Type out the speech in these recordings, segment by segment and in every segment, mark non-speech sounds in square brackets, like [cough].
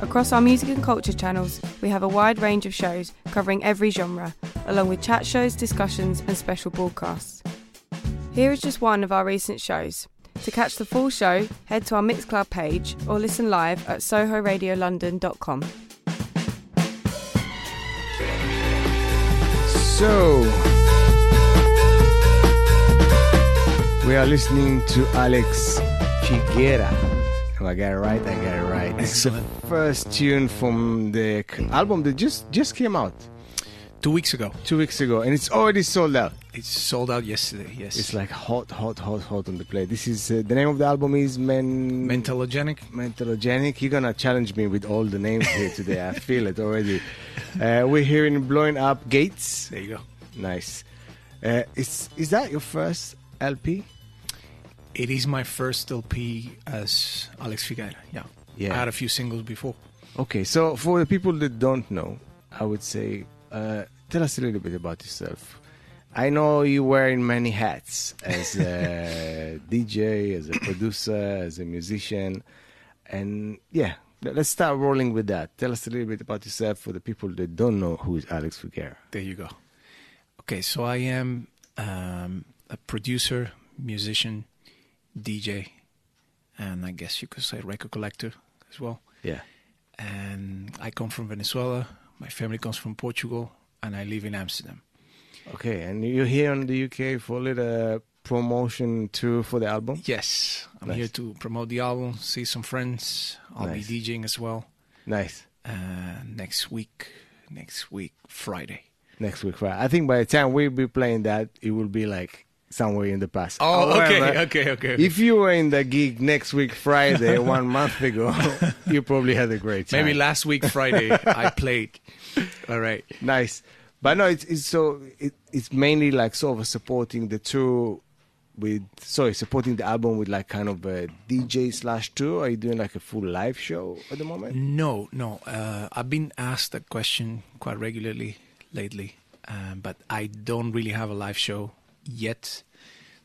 Across our music and culture channels, we have a wide range of shows covering every genre, along with chat shows, discussions, and special broadcasts. Here is just one of our recent shows. To catch the full show, head to our Mixcloud page or listen live at sohoradiolondon.com. So, we are listening to Alex Figueira. If I got it right, I got it right. It's the first tune from the album that just just came out Two weeks ago. two weeks ago, and it's already sold out. It's sold out yesterday. Yes. It's like hot, hot, hot, hot on the plate. This is uh, the name of the album is Men Mentallogenic. Mentallogenic. You're gonna challenge me with all the names here today. I feel it already. Uh, we're hearing blowing up gates. There you go. Nice. Uh, is is that your first LP? It is my first LP as Alex Figueira. Yeah. Yeah. I had a few singles before. Okay, so for the people that don't know, I would say, uh, tell us a little bit about yourself. I know you're wearing many hats as a [laughs] DJ, as a producer, as a musician, and yeah, let- let's start rolling with that. Tell us a little bit about yourself for the people that don't know who is Alex Figueira. There you go. Okay, so I am um, a producer, musician, DJ, and I guess you could say record collector as well. Yeah. And I come from Venezuela. My family comes from Portugal, and I live in Amsterdam. Okay, and you're here in the UK for a little promotion tour for the album. Yes, I'm Nice. here to promote the album, see some friends. I'll Nice. be DJing as well. Nice. uh, next week. Next week, Friday. Next week, Friday. I think by the time we'll be playing that, it will be like somewhere in the past. Oh, However, okay, [laughs] okay, okay. okay. If you were in the gig next week, Friday, [laughs] one month ago, [laughs] you probably had a great time. Maybe last week Friday I played. All right. Nice, but no, it's, it's so it, it's mainly like sort of supporting the tour with sorry, supporting the album with like kind of a DJ slash tour. Are you doing like a full live show at the moment? No, no. Uh, I've been asked that question quite regularly lately, um, but I don't really have a live show yet.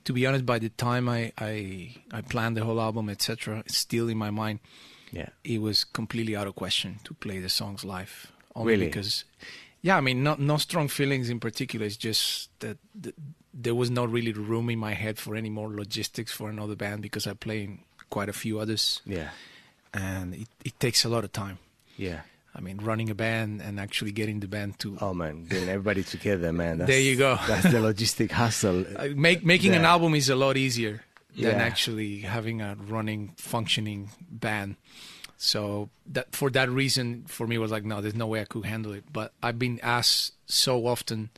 To be honest, by the time I I, I planned the whole album, etc., it's still in my mind. Yeah. It was completely out of question to play the songs live. Only Really? because, yeah, I mean, not no strong feelings in particular. It's just that th- there was not really room in my head for any more logistics for another band because I play in quite a few others, Yeah. and it, it takes a lot of time. Yeah. I mean, running a band and actually getting the band to Oh man, getting everybody together, man. That's, There you go. That's the logistic hustle. [laughs] Uh, make making an album is a lot easier than Yeah. actually having a running, functioning band. So that for that reason, for me, it was like, no, there's no way I could handle it. But I've been asked so often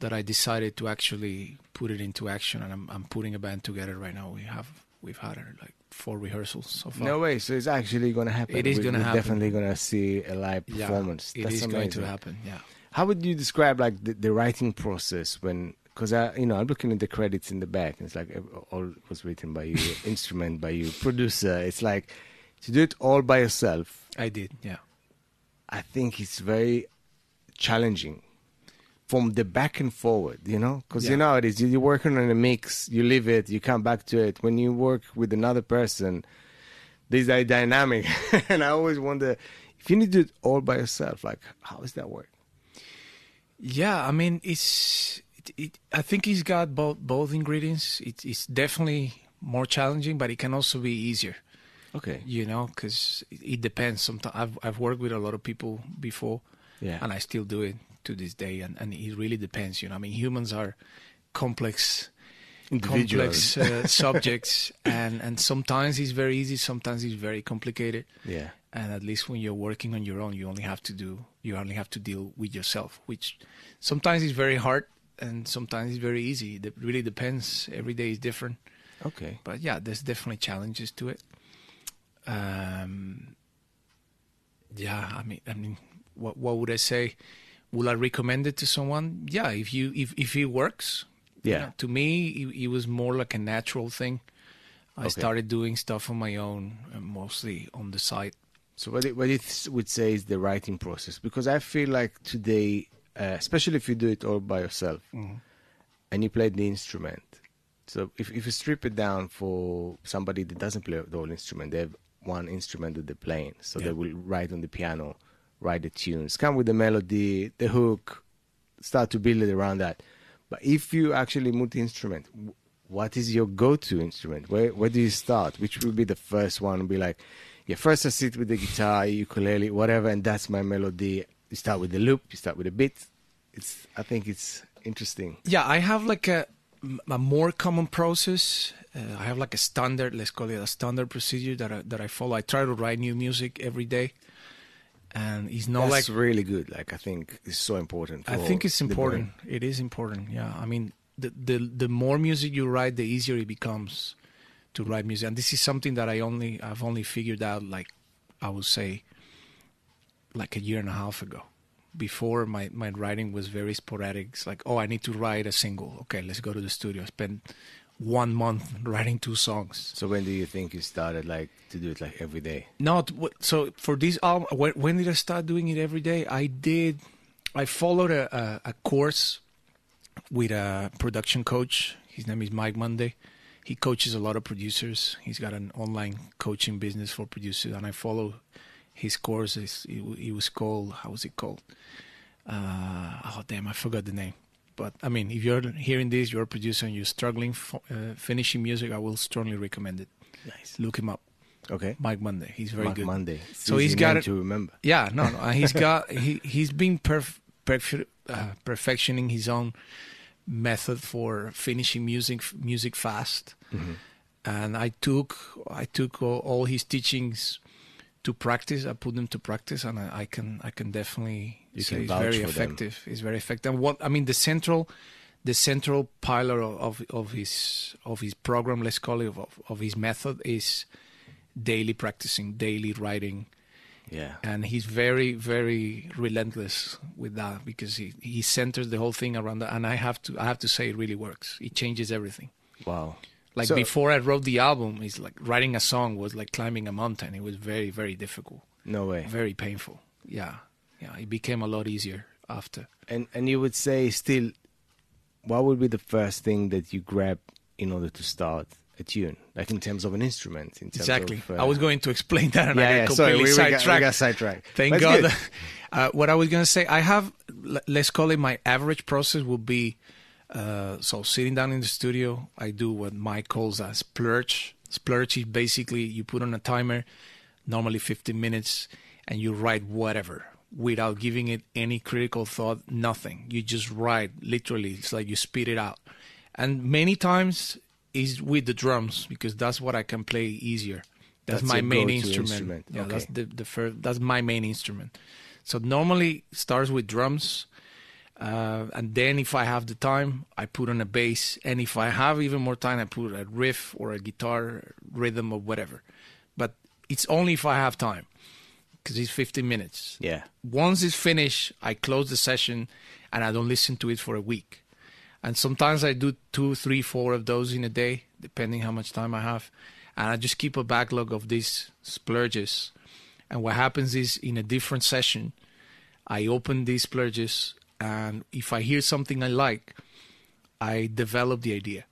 that I decided to actually put it into action, and I'm I'm putting a band together right now. We have we've had like four rehearsals so far. No way. So it's actually going to happen. It is gonna we're happen. Definitely going to see a live yeah, performance. it That's is going to happen. Yeah. How would you describe like the, the writing process when? Because I, you know, I'm looking at the credits in the back, and it's like all was written by you, [laughs] instrument by you, producer. It's like to do it all by yourself. I did. Yeah. I think it's very challenging from the back and forward, you know? Because you know it is. You- You're working on a mix, you leave it, you come back to it. When you work with another person, there's a dynamic. [laughs] and I always wonder if you need to do it all by yourself, like, how does that work? Yeah, I mean, it's. It, it, I think he's got both both ingredients. It, it's definitely more challenging, but it can also be easier. Okay. You know, because it, it depends. Sometimes I've I've worked with a lot of people before, Yeah. and I still do it to this day. And, and it really depends. You know, I mean, humans are complex, Individuals. complex uh, [laughs] subjects, and and sometimes it's very easy, sometimes it's very complicated. Yeah. And at least when you're working on your own, you only have to do you only have to deal with yourself, which sometimes is very hard and sometimes it's very easy. It really depends. Every day is different. Okay. But yeah, there's definitely challenges to it. Um, yeah, I mean, I mean, what what would I say? Will I recommend it to someone? Yeah, if you if if it works. you Yeah. know, to me, it, it was more like a natural thing. I Okay. started doing stuff on my own, uh, mostly on the side. So what it, what it would say is the writing process because I feel like today, uh, especially if you do it all by yourself and you play the instrument. So if if you strip it down for somebody that doesn't play the whole instrument, they have one instrument that they're playing. So Yeah. they will write on the piano, write the tunes, come with the melody, the hook, start to build it around that. But if you actually multi-instrument, what is your go-to instrument? Where where do you start? Which will be the first one? Be like, yeah, first I sit with the guitar, ukulele, whatever, and that's my melody. You start with the loop, you start with a beat. It's I think it's interesting. Yeah, I have like a, a more common process. Uh, I have like a standard, let's call it a standard procedure that I, that I follow. I try to write new music every day, and it's not that's like really good. Like I think it's so important. I think it's important. It is important. Yeah, I mean, the the the more music you write, the easier it becomes to write music. And this is something that I only I've only figured out like I would say like a year and a half ago. Before my my writing was very sporadic. It's like, oh, I need to write a single. Okay, let's go to the studio. Spend one month writing two songs. So when do you think you started like to do it like every day? Not so for this album. When, when did I start doing it every day? I did. I followed a, a, a course with a production coach. His name is Mike Monday. He coaches a lot of producers. He's got an online coaching business for producers, and I follow his course. It, it was called how was it called? Uh, oh damn, I forgot the name. But I mean, if you're hearing this, you're a producer and you're struggling for, uh, finishing music, I will strongly recommend it. Nice. Look him up, Okay. Mike Monday. He's very Mark good. Monday. So Easy he's got it- to remember. Yeah, no, no. he's [laughs] got he he's been perf- perf- uh, perfectioning his own method for finishing music music fast. Mm-hmm. And I took I took all, all his teachings to practice. I put them to practice, and I, I can I can definitely You can vouch very for them. effective. It's very effective. And what I mean, the central the central pillar of, of, of his of his program, let's call it, of, of his method is daily practicing, daily writing Yeah. and he's very very relentless with that because he he centers the whole thing around that and i have to i have to say it really works it changes everything Wow. like So- before i wrote the album it's like writing a song was like climbing a mountain it was very very difficult No way. very painful yeah yeah it became a lot easier after And and you would say still, what would be the first thing that you grab in order to start a tune? Like in terms of an instrument. In terms exactly Of, uh, i was going to explain that and yeah, i yeah. got Sorry, completely we, we, got, we sidetracked got sidetracked. Thank it's God. [laughs] Uh, what I was going to say, I have, l- let's call it my average process would be, uh, so sitting down in the studio, I do what Mike calls a splurge. Splurge is basically you put on a timer, normally 15 minutes, and you write whatever without giving it any critical thought, nothing. You just write, literally. It's like you spit it out. And many times is with the drums because that's what I can play easier. That's, That's my main instrument. instrument. Yeah, that's the the first. That's my main instrument. So normally starts with drums, uh, and then if I have the time, I put on a bass, and if I have even more time, I put a riff or a guitar rhythm or whatever. But it's only if I have time, because it's 15 minutes. Yeah. Once it's finished, I close the session, and I don't listen to it for a week. And sometimes I do two, three, four of those in a day, depending how much time I have. And I just keep a backlog of these splurges. And what happens is in a different session, I open these splurges, and if I hear something I like, I develop the idea.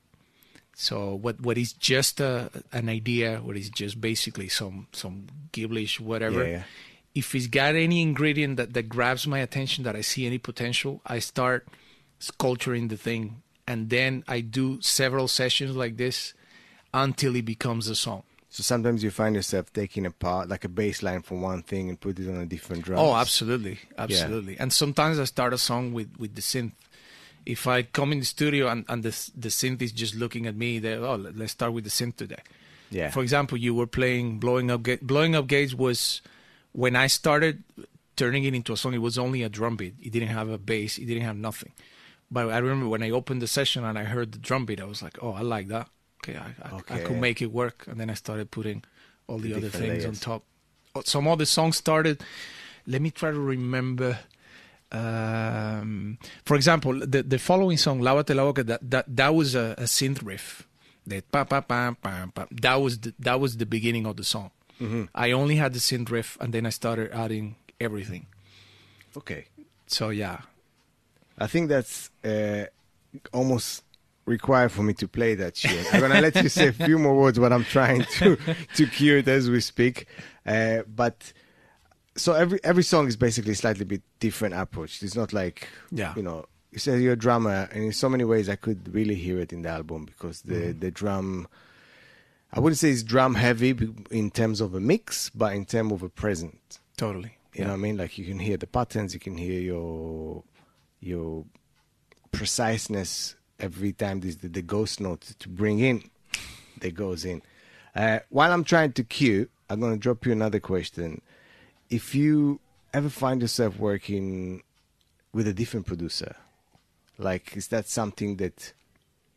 So what what is just a, an idea, what is just basically some some gibberish, whatever. Yeah, yeah. If it's got any ingredient that, that grabs my attention, that I see any potential, I start sculpturing the thing, and then I do several sessions like this until it becomes a song. So sometimes you find yourself taking apart like a bass line from one thing and put it on a different drum. Oh, absolutely, absolutely. And sometimes I start a song with with the synth. If I come in the studio and, and the the synth is just looking at me, they oh let- let's start with the synth today. Yeah. For example, you were playing blowing up Ga- blowing up gates was when I started turning it into a song. It was only a drum beat. It didn't have a bass. It didn't have nothing. But I remember when I opened the session and I heard the drum beat, I was like, oh, I like that. Okay, I, I, I could make it work. And then I started putting all the, The other things on top. Oh, some other songs started let me try to remember. Um, for example, the the following song, "Lávate la boca," that that, that was a, a synth riff. That pa pa pa pa pa. That was the, that was the beginning of the song. I only had the synth riff, and then I started adding everything. Okay. So yeah, I think that's uh, almost required for me to play that tune. I'm gonna let you say a few more words, but I'm trying to [laughs] to cue it as we speak. Uh, but so every every song is basically slightly bit different approach. It's not like Yeah. you know. You say you're a drummer, and in so many ways, I could really hear it in the album because the the drum. I wouldn't say it's drum heavy in terms of a mix, but in terms of a present. totally. You know what I mean? Like you can hear the patterns, you can hear your your preciseness every time there's the, the ghost note to bring in that goes in. Uh, while I'm trying to cue, I'm going to drop you another question. If you ever find yourself working with a different producer, like is that something that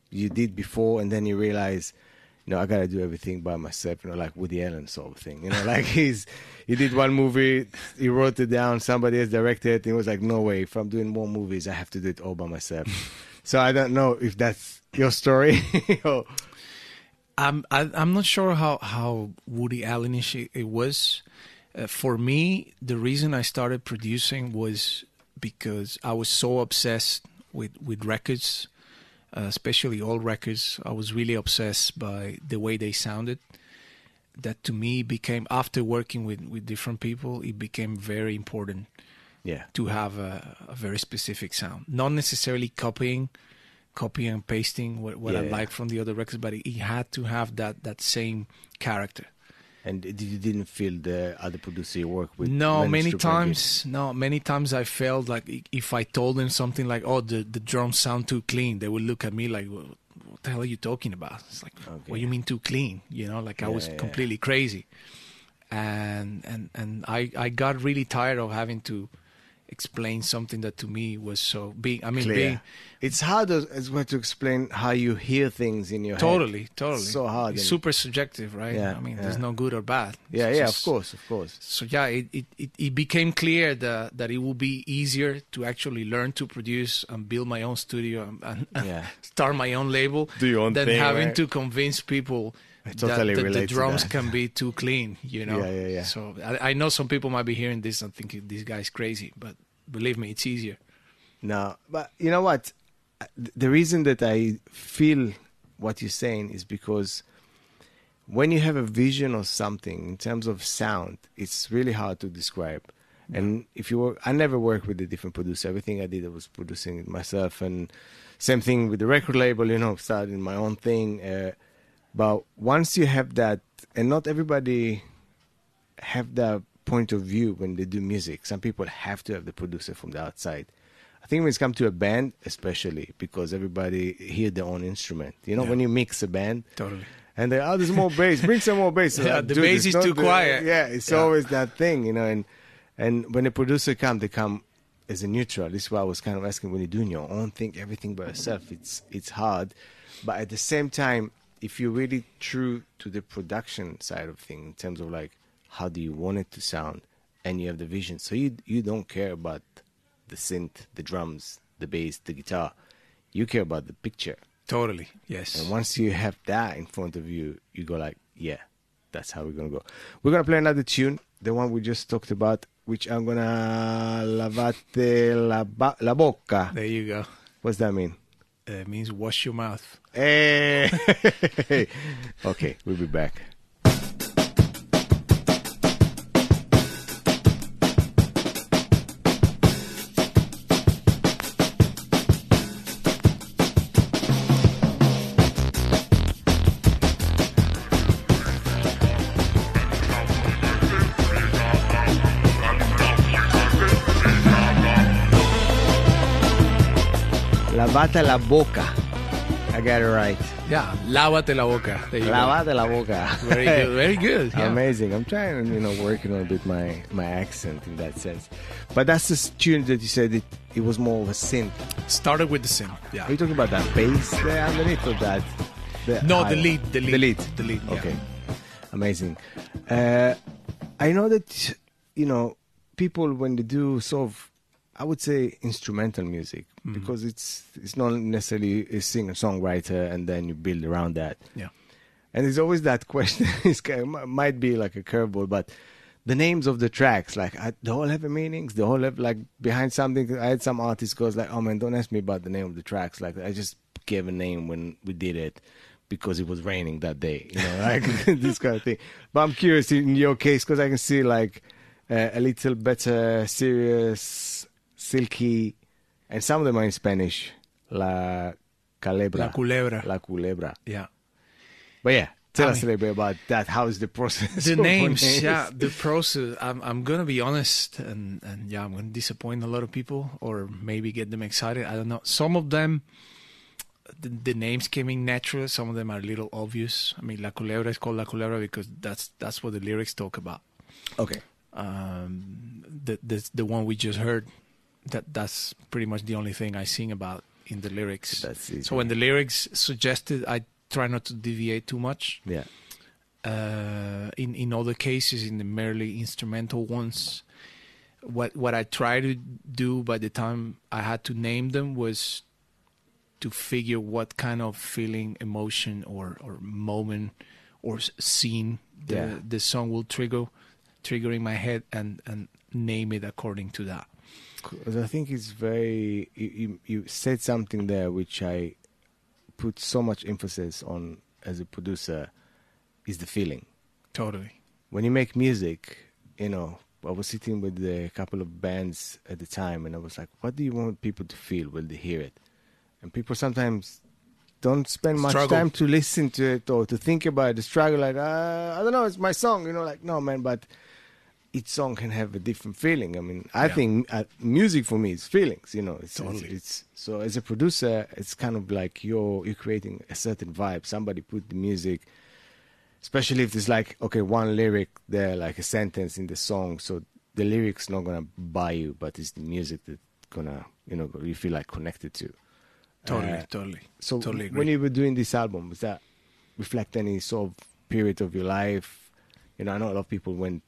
you did before and then you realize, you know, I gotta do everything by myself, you know, like Woody Allen sort of thing. You know, [laughs] like he's he did one movie, he wrote it down, somebody else directed it, and he was like, No way, if I'm doing more movies, I have to do it all by myself. [laughs] so I don't know if that's your story [laughs] or I'm I, I'm not sure how how Woody Allenish it, it was. Uh, for me, the reason I started producing was because I was so obsessed with with records, uh, especially old records. I was really obsessed by the way they sounded. That to me became after working with with different people, it became very important Yeah. to have a, a very specific sound. Not necessarily copying, copying and pasting what, what I Yeah. like from the other records, but it, it had to have that that same character. And you didn't feel the other producer you work with? No, many times, no, many times I felt like if I told them something like, "Oh, the the drums sound too clean," they would look at me like, "What what the hell are you talking about?" It's like, Okay. "What do you mean too clean?" You know, like I was yeah. completely crazy, and and and I I got really tired of having to explain something that to me was so big. I mean, It's hard as, well to explain how you hear things in your head. totally, totally, So hard. It's super subjective, right? Yeah, I mean, yeah. there's no good or bad. Yeah, It's yeah, just- of course, of course. so yeah, it, it, it, it became clear that that it would be easier to actually learn to produce and build my own studio and, and, and Yeah. [laughs] start my own label Do your own than thing, having right? to convince people I totally that the to drums can be too clean. You know. Yeah, yeah, yeah. So I, I know some people might be hearing this and thinking this guy's crazy, but believe me, it's easier. No, but you know what? The reason that I feel what you're saying is because when you have a vision of something in terms of sound, it's really hard to describe. And if you work, I never worked with a different producer. Everything I did, I was producing it myself. And same thing with the record label, you know, starting my own thing. Uh, but once you have that, and not everybody have that point of view when they do music. Some people have to have the producer from the outside. I think when it's come to a band, especially because everybody hear their own instrument. You know, Yeah. when you mix a band, Totally. and they oh, there's more [laughs] bass. Bring some more bass. Yeah, Like, the dude, bass is too the- quiet. Yeah, it's Yeah. always that thing, you know. And and when the producer come, they come as a neutral. This is why I was kind of asking when you're doing your own thing, everything by yourself. It's it's hard, but at the same time, if you're really true to the production side of things, in terms of like how do you want it to sound, and you have the vision, so you you don't care about the synth, the drums, the bass, the guitar. You care about the picture. Totally. Yes. And once you have that in front of you, you go like, yeah, that's how we're gonna go. We're gonna play another tune, the one we just talked about, which I'm gonna lavate la, ba- la bocca. there you go. What's that mean? Uh, it means wash your mouth. [laughs] Hey. okay, we'll be back. Lavate la boca. I got it right. Yeah. Lávate la boca. You go. Lavate la boca. Very good. Very good. [laughs] Yeah. Amazing. I'm trying, you know, working on a bit my my accent in that sense. But that's the tune that you said it, it was more of a synth. Started with the synth. Yeah. Are you talking about that bass there underneath or that? The No, the lead, the lead, The lead. the lead, yeah. Okay. Amazing. Uh, I know that, you know, people when they do sort of, I would say instrumental music Mhm. because it's it's not necessarily a singer songwriter and then you build around that. Yeah. And there's always that [laughs] question. it kind of, might be like a curveball, but the names of the tracks, like I, they all have a meanings. They all have like behind something. I had some artists goes like, "Oh man, don't ask me about the name of the tracks. Like I just gave a name when we did it because it was raining that day. You know, [laughs] like [laughs] this kind of thing." But I'm curious in your case because I can see like uh, a little better serious, silky, and some of them are in Spanish. La Calebra. La Culebra. La Culebra. Yeah. But yeah, tell I us a little bit about that. How is the process? the for names, yeah, the process. I'm I'm gonna be honest, and and yeah, I'm gonna disappoint a lot of people, or maybe get them excited. I don't know. Some of them, the, the names came in natural. Some of them are a little obvious. I mean, La Culebra is called La Culebra because that's that's what the lyrics talk about. Okay. Um, the the the one we just heard, that that's pretty much the only thing I sing about in the lyrics. So when the lyrics suggested, I try not to deviate too much yeah. uh, in in other cases, in the merely instrumental ones, what what I try to do by the time I had to name them was to figure what kind of feeling, emotion, or or moment or scene the Yeah. the song will trigger trigger in my head and and name it according to that. I think it's very. You, you, you said something there which I put so much emphasis on as a producer is the feeling. Totally. When you make music, you know, I was sitting with a couple of bands at the time and I was like, what do you want people to feel when they hear it? And people sometimes don't spend much time to listen to it or to think about it, the struggle, like, uh, I don't know, it's my song, you know, like, no, man, but each song can have a different feeling. I mean, I Yeah. think uh, music for me is feelings, you know. It's, Totally. it's, it's so as a producer, it's kind of like you're you're creating a certain vibe. Somebody put the music, especially if it's like okay, one lyric there, like a sentence in the song. So the lyrics not gonna buy you, but it's the music that gonna you know you feel like connected to. Totally. Uh, totally. So Totally agree. when you were doing this album, was that reflect any sort of period of your life? You know, I know a lot of people went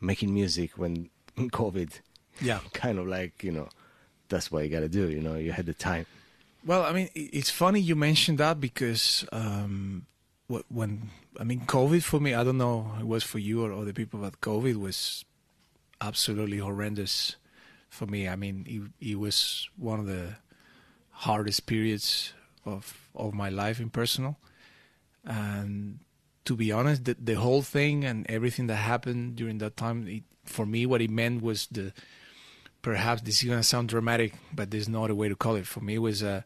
making music when [laughs] COVID, Yeah. [laughs] kind of like you know, that's what you got to do. You know, you had the time. Well, I mean, it's funny you mentioned that because um, when I mean COVID for me, I don't know it was for you or other people, but COVID was absolutely horrendous for me. I mean, it, it was one of the hardest periods of of my life in personal, and to be honest, the, the whole thing and everything that happened during that time, it, for me, what it meant was the perhaps this is gonna sound dramatic, but there's no other way to call it. For me, it was a,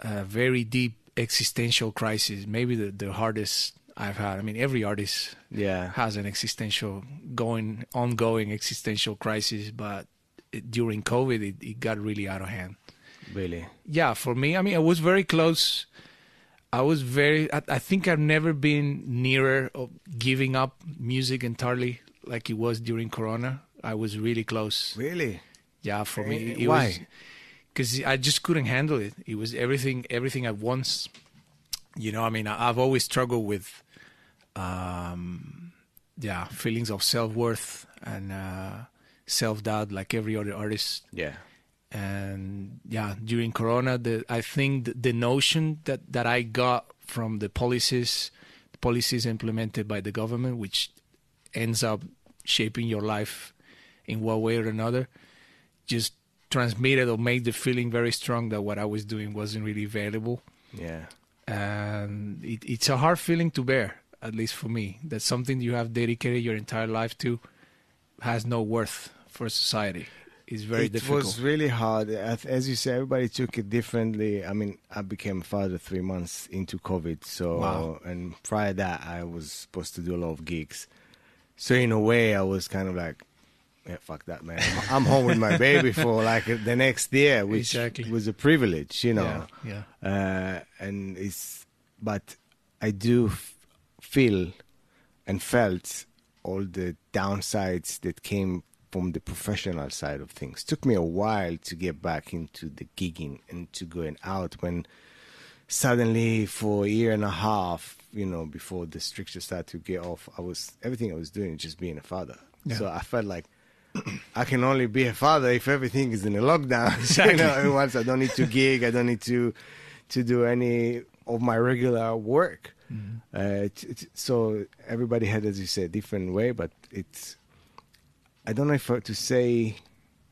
a very deep existential crisis, maybe the, the hardest I've had. I mean, every artist Yeah, has an existential, going, ongoing existential crisis, but it, during COVID, it, it got really out of hand. really. Yeah, for me, I mean, I was very close. I was very. I, I think I've never been nearer of giving up music entirely like it was during Corona. I was really close. Really? Yeah, for me, Eh, it why? because I just couldn't handle it. It was everything, everything at once. You know, I mean, I- I've always struggled with, um, yeah, feelings of self worth and uh, self doubt, like every other artist. Yeah. And yeah, during Corona, the I think the, the notion that that I got from the policies, the policies implemented by the government, which ends up shaping your life in one way or another, just transmitted or made the feeling very strong that what I was doing wasn't really valuable. Yeah. And it, it's a hard feeling to bear, at least for me, that something you have dedicated your entire life to has no worth for society. It's very it difficult. was really hard. As you say, everybody took it differently. I mean, I became a father three months into COVID. So, Wow. and prior to that, I was supposed to do a lot of gigs. So, in a way, I was kind of like, yeah, fuck that, man. I'm, [laughs] I'm home with my baby for like the next year, which Exactly. was a privilege, you know. yeah, yeah. uh, and it's but I do f- feel and felt all the downsides that came from the professional side of things. Took me a while to get back into the gigging and to going out when suddenly for a year and a half, you know, before the strictures started to get off, I was everything I was doing was just being a father. Yeah. So I felt like [clears throat] I can only be a father if everything is in a lockdown. Exactly. [laughs] you know, once I don't need to gig, I don't need to to do any of my regular work. Uh, it's, it's, so everybody had, as you said, different way, but it's. I don't know if to say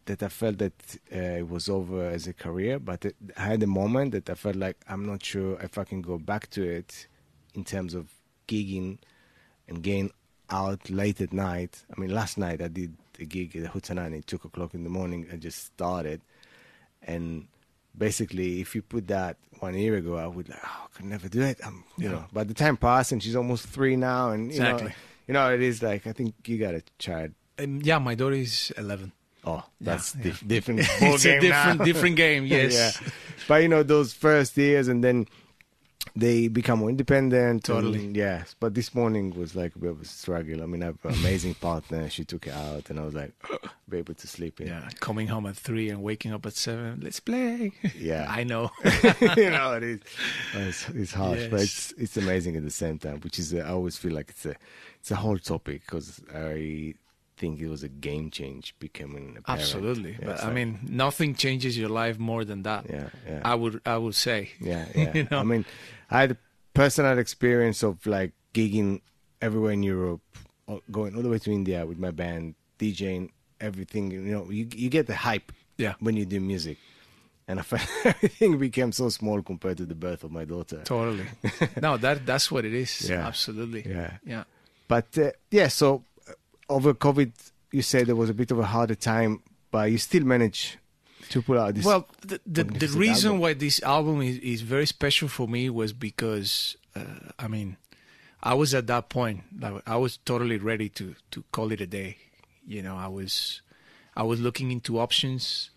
that I felt that uh, it was over as a career, but it, I had a moment that I felt like I'm not sure if I can go back to it in terms of gigging and getting out late at night. I mean, last night I did a gig at Hutsanani, two o'clock in the morning. I just started, and basically, if you put that one year ago, I would like, oh, I could never do it. I'm, you Yeah. know, but the time passed, and she's almost three now, and you know, you know, it is like I think you got a child. Um, yeah, my daughter is 11. Oh, that's Yeah, dif- [laughs] different. it's a different now. different game. [laughs] Yes. yeah. But you know, those first years, and then they become more independent. Totally. and, yes. But this morning was like a bit of a struggle. I mean, I have an amazing partner. She took it out, and I was like, be able to sleep in. Yeah, coming home at three and waking up at seven. Let's play. [laughs] Yeah. I know. you know, it is. It's, it's harsh, but it's it's amazing at the same time. Which is, uh, I always feel like it's a it's a whole topic because I think it was a game change becoming a parent. Absolutely, Yeah, but I like- mean, nothing changes your life more than that. yeah, yeah. I would, I would say. Yeah, [laughs] yeah. You know? I mean, I had a personal experience of like gigging everywhere in Europe, going all the way to India with my band, DJing, everything. You know, you you get the hype Yeah, when you do music, and I felt [laughs] everything became so small compared to the birth of my daughter. totally. [laughs] no, that that's what it is. Yeah. Absolutely. Yeah. Yeah. But uh, yeah, so over COVID, you said there was a bit of a harder time, but you still managed to pull out this. well, the the, the reason album. why this album is, is very special for me was because, uh, I mean, I was at that point. Like, I was totally ready to to call it a day. You know, I was, I was looking into options.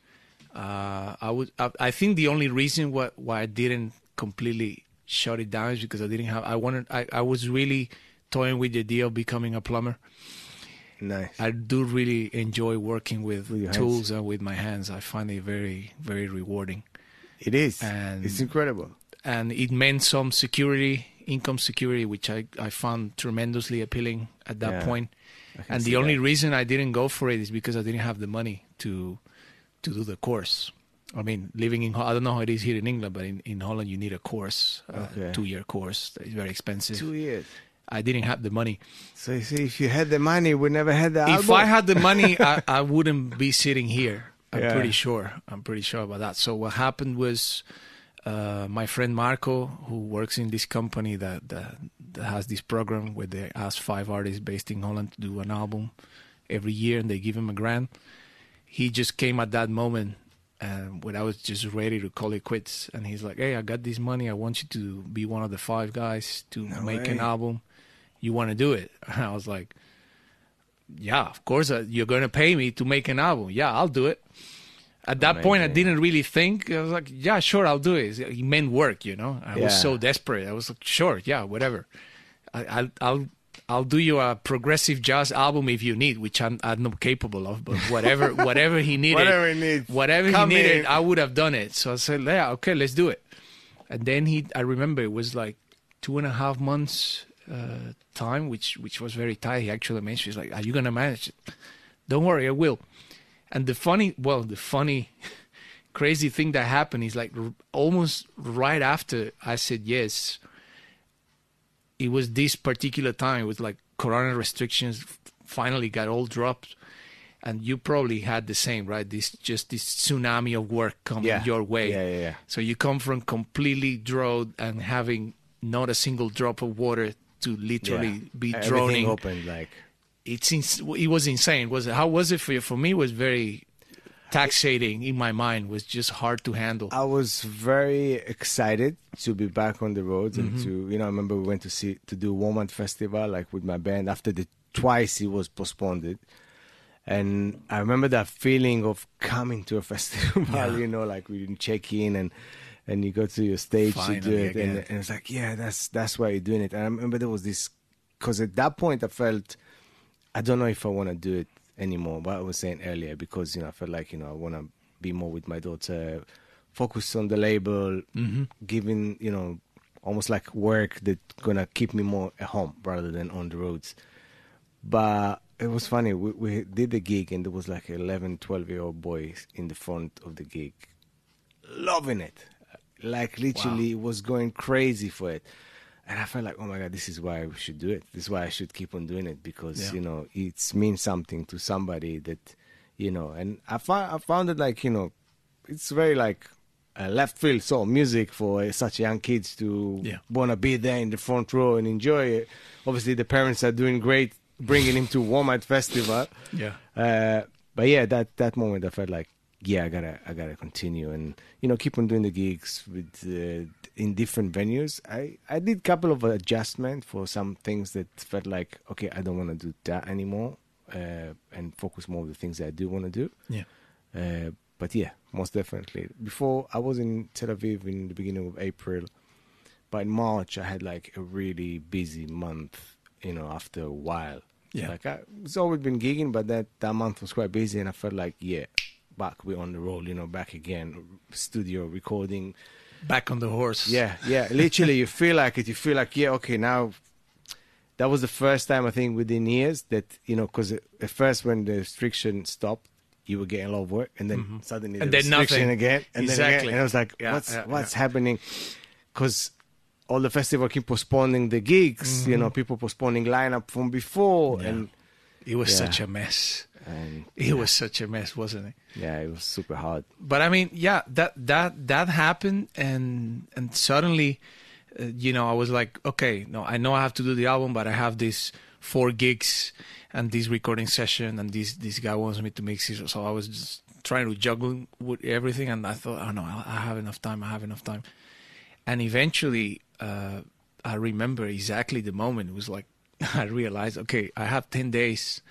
Uh, I would. I, I think the only reason why why I didn't completely shut it down is because I didn't have. I wanted. I, I was really toying with the idea of becoming a plumber. Nice. I do really enjoy working with, With your hands. tools and with my hands. I find it very, very rewarding. it is. and- it's incredible. And it meant some security, income security, which I, I found tremendously appealing at that Yeah, point. And the only that. reason I didn't go for it is because I didn't have the money to to do the course. I mean, living in I don't know how it is here in England, but in, in Holland you need a course, a Okay. two year course. It's very expensive. Two years. I didn't have the money. So you see, if you had the money, we never had the album. if album. I had the money, I, I wouldn't be sitting here. I'm Yeah. pretty sure. I'm pretty sure about that. So what happened was, uh, my friend Marco, who works in this company that, that that has this program where they ask five artists based in Holland to do an album every year, and they give him a grant. He just came at that moment, and when I was just ready to call it quits, and he's like, "Hey, I got this money. I want you to be one of the five guys to No make an album. You want to do it?" [laughs] And I was like yeah, of course, uh, you're going to pay me to make an album. Yeah, I'll do it. At that point, I didn't really think. I was like, yeah, sure, I'll do it. It meant work, you know. I was so desperate. I was like, sure, yeah, whatever. I, I'll, I'll, I'll do you a progressive jazz album if you need, which I'm, I'm not capable of. But whatever, [laughs] whatever he needed, Whatever he needs. whatever Come he needed, in. I would have done it. So I said, yeah, okay, let's do it. And then he, I remember it was like two and a half months uh, time, which which was very tight. He actually mentioned, he's like, "Are you gonna manage it?" Don't worry, I will. And the funny, well, the funny, [laughs] crazy thing that happened is like r- almost right after I said yes. It was this particular time. It was like Corona restrictions finally got all dropped, and you probably had the same, right? This just this tsunami of work coming Yeah. your way. Yeah, yeah, yeah. So you come from completely drought and having not a single drop of water to literally Yeah. be Everything drowning. opened like It's ins- it was insane. Was it? How was it for you? For me, it was very taxating in my mind. Was just hard to handle. I was very excited to be back on the roads Mm-hmm. and to you know I remember we went to see to do WOMAD Festival like with my band after the twice it was postponed. And I remember that feeling of coming to a [laughs] festival, Yeah. you know, like we didn't check in and and you go to your stage to do it, and, and it's like, yeah, that's that's why you're doing it. And I remember there was this because at that point I felt I don't know if I want to do it anymore. What I was saying earlier, because you know, I felt like you know I want to be more with my daughter, focus on the label, Mm-hmm. giving you know almost like work that's gonna keep me more at home rather than on the roads. But it was funny. We, we did the gig, and there was like 11, 12 year old boys in the front of the gig, loving it. Like literally, was going crazy for it. And I felt like, oh my god, this is why we should do it. This is why I should keep on doing it because Yeah. you know it means something to somebody that you know. And I found I found it like you know, it's very like a left field sort of music for such young kids to Yeah. want to be there in the front row and enjoy it. Obviously, the parents are doing great bringing him to WOMAD Festival. [laughs] Yeah. Uh, but yeah, that that moment I felt like, yeah, I gotta I gotta continue and you know keep on doing the gigs with uh, in different venues. I I did a couple of adjustments for some things that felt like okay, I don't want to do that anymore, uh, and focus more on the things that I do want to do. Yeah. Uh, but yeah, most definitely. Before I was in Tel Aviv in the beginning of April, but in March I had like a really busy month. You know, after a while, Yeah. Like I, it's always been gigging, but that that month was quite busy, and I felt like yeah, back we're on the roll. You know, back again, studio recording. Back on the horse. Yeah, yeah. Literally, you [laughs] feel like it. You feel like yeah, okay, now. That was the first time I think within years that you know, because at first when the restriction stopped, you were getting a lot of work, and then suddenly Mm-hmm. And the then nothing. again, and then again, Exactly. and I was like, Yeah, what's yeah, what's yeah. happening? Because all the festival keep postponing the gigs, you know, people postponing lineup from before, Mm-hmm. And It was Yeah. such a mess. and It was such a mess, wasn't it? yeah, it was super hard. but I mean, yeah, that that that happened, and and suddenly, uh, you know, I was like, okay, no, I know I have to do the album, but I have these four gigs and this recording session, and this this guy wants me to mix it, so I was just trying to juggle with everything, and I thought, oh no, I I have enough time, I have enough time, and eventually, uh, I remember exactly the moment. It was like [laughs] I realized, okay, I have ten days.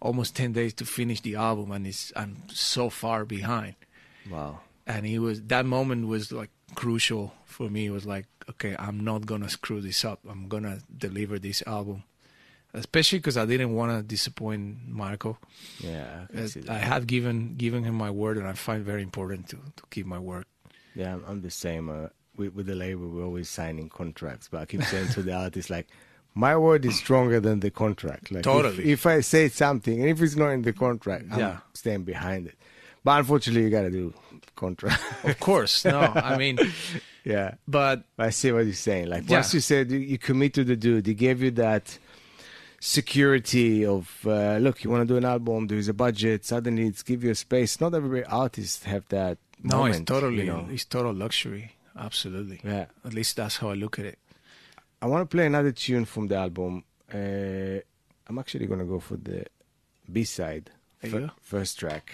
Almost ten days to finish the album, and it's I'm so far behind Wow. and he was that moment was like crucial for me it was like okay i'm not gonna screw this up i'm gonna deliver this album especially because i didn't want to disappoint marco Yeah, I i have given given him my word and i find very important to, to keep my word Yeah, I'm, I'm the same. Uh, with, with the label, we're always signing contracts, but I keep saying to the [laughs] artist, like, my word is stronger than the contract. Like, if- Totally. If, I say something, and if it's not in the contract, I'm Yeah. staying behind it. But unfortunately, you gotta do contract. of course no [laughs] i mean yeah. but I see what you're saying. Like Yeah. once you said you, you commit to the dude, he gave you that security of uh, look, you want to do an album, there is a budget. Suddenly, it's give you a space. Not every artist have that. no moment, it's totally You know? it's total luxury absolutely Yeah. at least that's how i look at it I want to play another tune from the album. Uh, I'm actually gonna go for the B side, There you go. first track,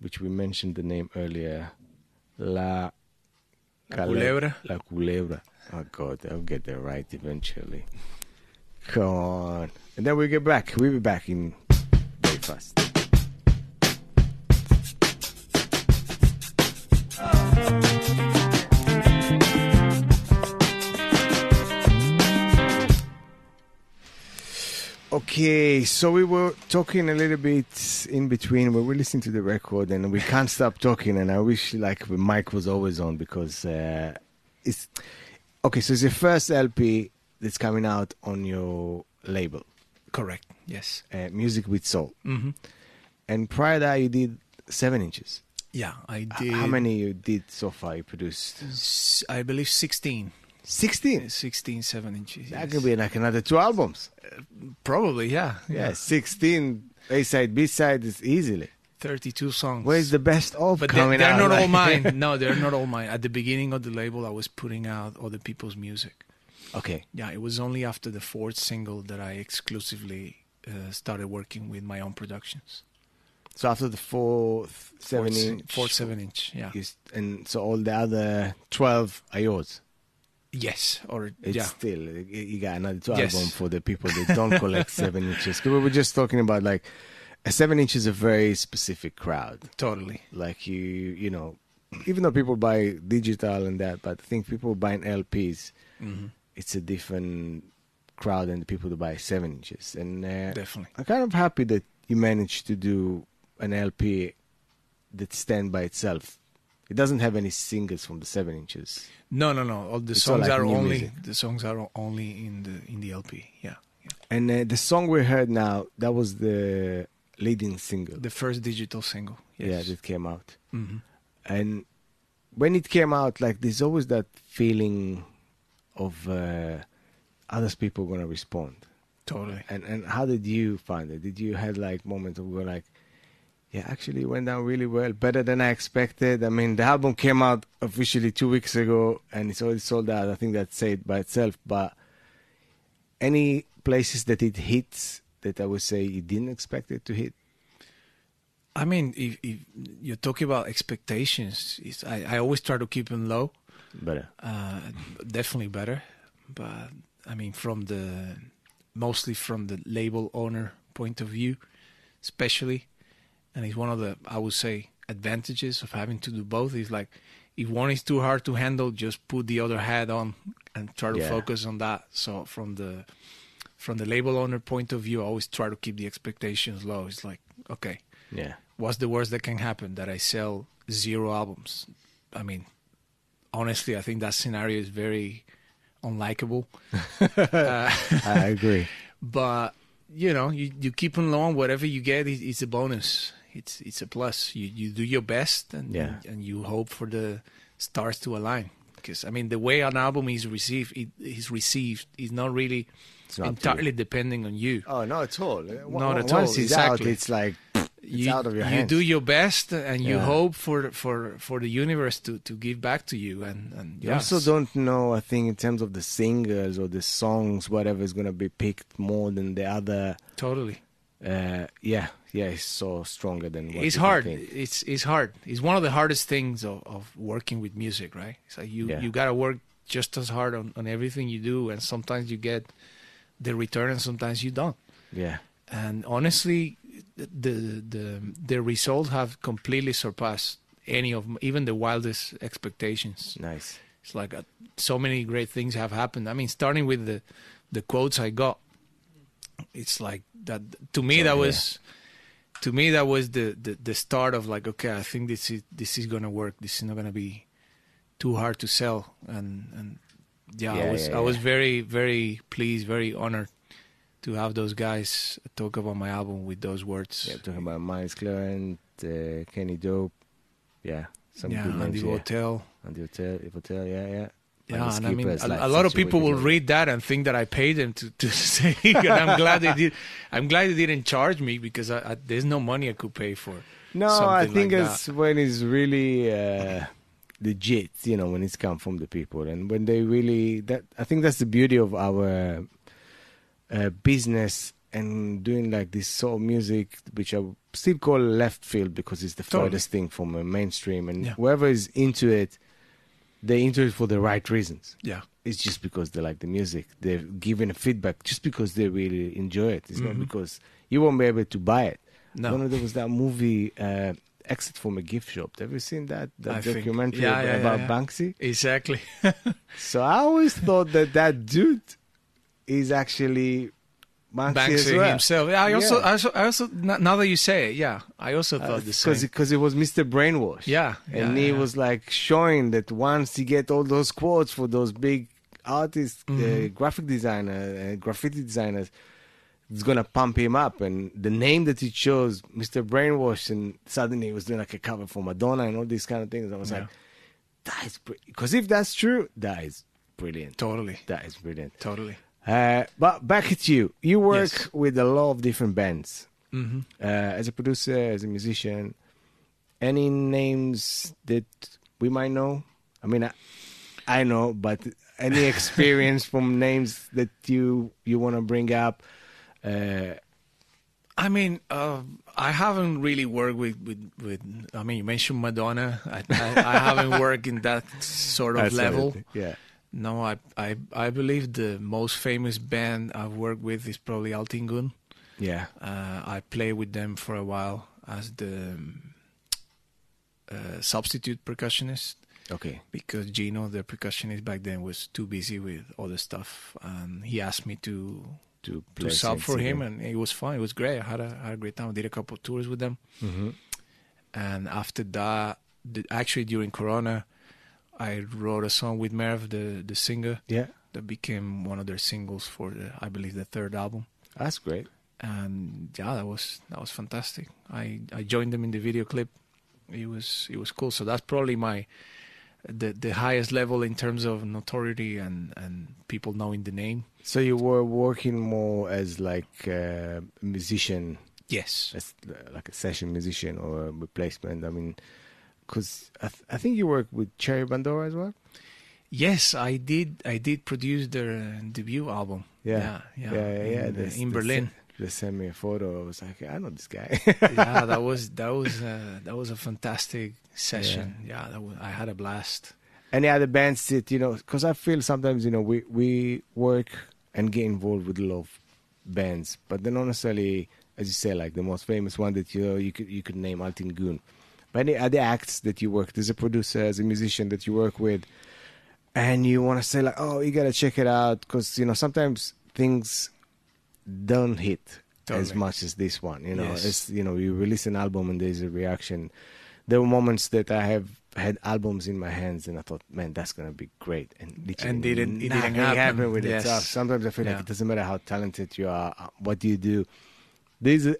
which we mentioned the name earlier, La La Culebra. La Culebra. Oh God, I'll get that right eventually. Come on, and then we get back. We'll be back in very fast. Okay, so we were talking a little bit in between. Where We were listening to the record, and we can't stop talking. And I wish like the mic was always on because uh, it's okay. So it's your first LP that's coming out on your label, correct yes uh, Music with Soul. hmm And prior to that, you did seven inches. yeah I did How many you did so far? You produced I believe sixteen. 16 7 inches That yes. could be like another two albums. Probably, yeah. Yeah, sixteen A side, B side is easily. 32 songs. Where's the best of but coming they're out? not all [laughs] mine. No, they're not all mine. At the beginning of the label, I was putting out other people's music. okay. Yeah, it was only after the fourth single that I exclusively uh, started working with my own productions. So after the fourth, seven fourth, inch, fourth seven inch. Yeah. and so all the other twelve are yours. Yes. Or It's yeah. still you- got another two Yes. album for the people that don't collect [laughs] seven inches. 'Cause we were just talking about like a seven inch is a very specific crowd. Totally. Like you, you know, even though people buy digital and that, but I think people buying LPs, hmm it's a different crowd than the people that buy seven inches. And uh, Definitely. I'm kind of happy that you managed to do an LP that stand by itself. It doesn't have any singles from the seven inches. No, no, no. All the It's all songs like are only music. the songs are only in the in the LP. Yeah. yeah. And uh, the song we heard now, that was the leading single. The first digital single. Yeah, Yes. that came out. hmm And when it came out, like there's always that feeling of uh, others people gonna respond. Totally. And and how did you find it? Did you had like moments of where like, yeah, actually it went down really well, better than I expected. I mean, the album came out officially two weeks ago, and it's already sold out. I think that's said by itself. But any places that it hits that I would say you didn't expect it to hit. I mean, if, if you're talking about expectations, it's, I, I always try to keep them low. Better. Uh, definitely better, but I mean, from the mostly from the label owner point of view, especially, and it's one of the I would say advantages of having to do both. Is like if one is too hard to handle, just put the other hat on and try to Yeah. focus on that. So from the from the label owner point of view, I always try to keep the expectations low. It's like okay, Yeah. what's the worst that can happen? That I sell zero albums. I mean, honestly, I think that scenario is very unlikable. uh, [laughs] I agree. [laughs] but you know, you, you keep on long. Whatever you get is, is a bonus. It's it's a plus. You you do your best and Yeah. and you hope for the stars to align. Because I mean, the way an album is received, it is received is not really It's not up to entirely depending on you. Oh, not at all. Not at Once all, it's exactly. out, it's like [laughs] it's you, out of your you do your best and you Yeah. hope for for for the universe to to give back to you and and You yes. also don't know, I think, in terms of the singers or the songs, whatever is going to be picked more than the other. totally Uh, yeah, yeah, it's so stronger than what it's hard it's it's hard it's one of the hardest things of, of working with music right it's like you Yeah. you got to work just as hard on, on everything you do and sometimes you get the return and sometimes you don't Yeah, and honestly the the the results have completely surpassed any of even the wildest expectations nice. It's like uh, so many great things have happened. I mean, starting with the the quotes I got, it's like that. To me, So, that yeah. was to me that was the, the the start of like, okay, I think this is this is gonna work. This is not gonna be too hard to sell. And and yeah, I was yeah, I was very very pleased, very honored to have those guys talk about my album with those words. Yeah, talking about Miles Cleret, uh, Kenny Dope. Yeah, some yeah, good and names. the Yeah. hotel. And the hotel, the hotel, yeah, yeah. Yeah, and I mean, a, a lot of people will read that and think that I paid them to, to [laughs] say. [laughs] and I'm glad they did. I'm glad they didn't charge me because I, I, there's no money I could pay for. No, I think like it's when it's really uh, legit, you know, when it's come from the people, and when they really that. I think that's the beauty of our uh, business and doing like this sort of music, which I still call left field because it's the Totally. farthest thing from a mainstream, and Yeah. whoever is into it, they're into it for the right reasons. Yeah, It's just because they like the music. They're giving a feedback just because they really enjoy it. It's not Mhm. because you won't be able to buy it. no, One of there was that movie, uh, Exit from a Gift Shop. Have you seen that? That I think- documentary about, yeah, yeah, about yeah. Banksy? exactly. [laughs] So I always thought that that dude is actually Banksy, Banksy well. himself. Yeah, I also, Yeah. I also, I also. Now that you say it, yeah, I also thought the Because same. because it was Mr. Brainwash. Yeah, and yeah, he yeah. was like showing that once he get all those quotes for those big artists, uh, Mhm. graphic designer, uh, graffiti designers, it's gonna pump him up. And the name that he chose, Mr. Brainwash, and suddenly he was doing like a cover for Madonna and all these kind of things. I was like, that is because if that's true, that is brilliant. Totally, That is brilliant. totally. Uh, but back at you. You work Yes. with a lot of different bands hmm uh, as a producer, as a musician, any names that we might know? I mean, I, I know, but any [laughs] experience from names that you you want to bring up? Uh, I mean, uh, I haven't really worked with, with, with. I mean, you mentioned Madonna. I, I, I haven't [laughs] worked in that sort of level. yeah. No, I, I I believe the most famous band I've worked with is probably Altin Gün. Yeah, Uh, I played with them for a while as the um, uh, substitute percussionist okay, because Gino, the percussionist back then, was too busy with other stuff, and he asked me to to to sub for him, and it was fun. It was great. I had a, had a great time. I did a couple of tours with them, hmm and after that, the, actually during Corona, I wrote a song with Merve, the the singer yeah, that became one of their singles for the, I believe the third album. That's great. and yeah, that was that was fantastic. I I joined them in the video clip. It was it was cool. So that's probably my the the highest level in terms of notoriety and and people knowing the name. So you were working more as like a musician, Yes. as uh, like a session musician or a replacement. I mean, because I, th- I think you work with Cherry Bandora as well. Yes, I did. I did produce their uh, debut album. Yeah, yeah, yeah, yeah. yeah. In, They- in they Berlin. They sent me a photo. I was like, I know this guy. [laughs] yeah, that was that was uh, that was a fantastic session. Yeah, that was, I had a blast. Any other bands that you know? Because I feel sometimes you know we we work and get involved with a lot of bands, but they're not necessarily, as you say, like the most famous one that you know, you could you could name Altin Gün. But any other acts that you work as a producer, as a musician that you work with, and you want to say like, oh, you gotta check it out because you know sometimes things don't hit as much as this one. You know, Yes. it's you know you release an album and there's a reaction. There were moments that I have had albums in my hands and I thought, man, that's gonna be great, and literally And didn't- it didn't happen. with Yes. it. So sometimes I feel like it doesn't matter how talented you are, uh, what do you do. There's a,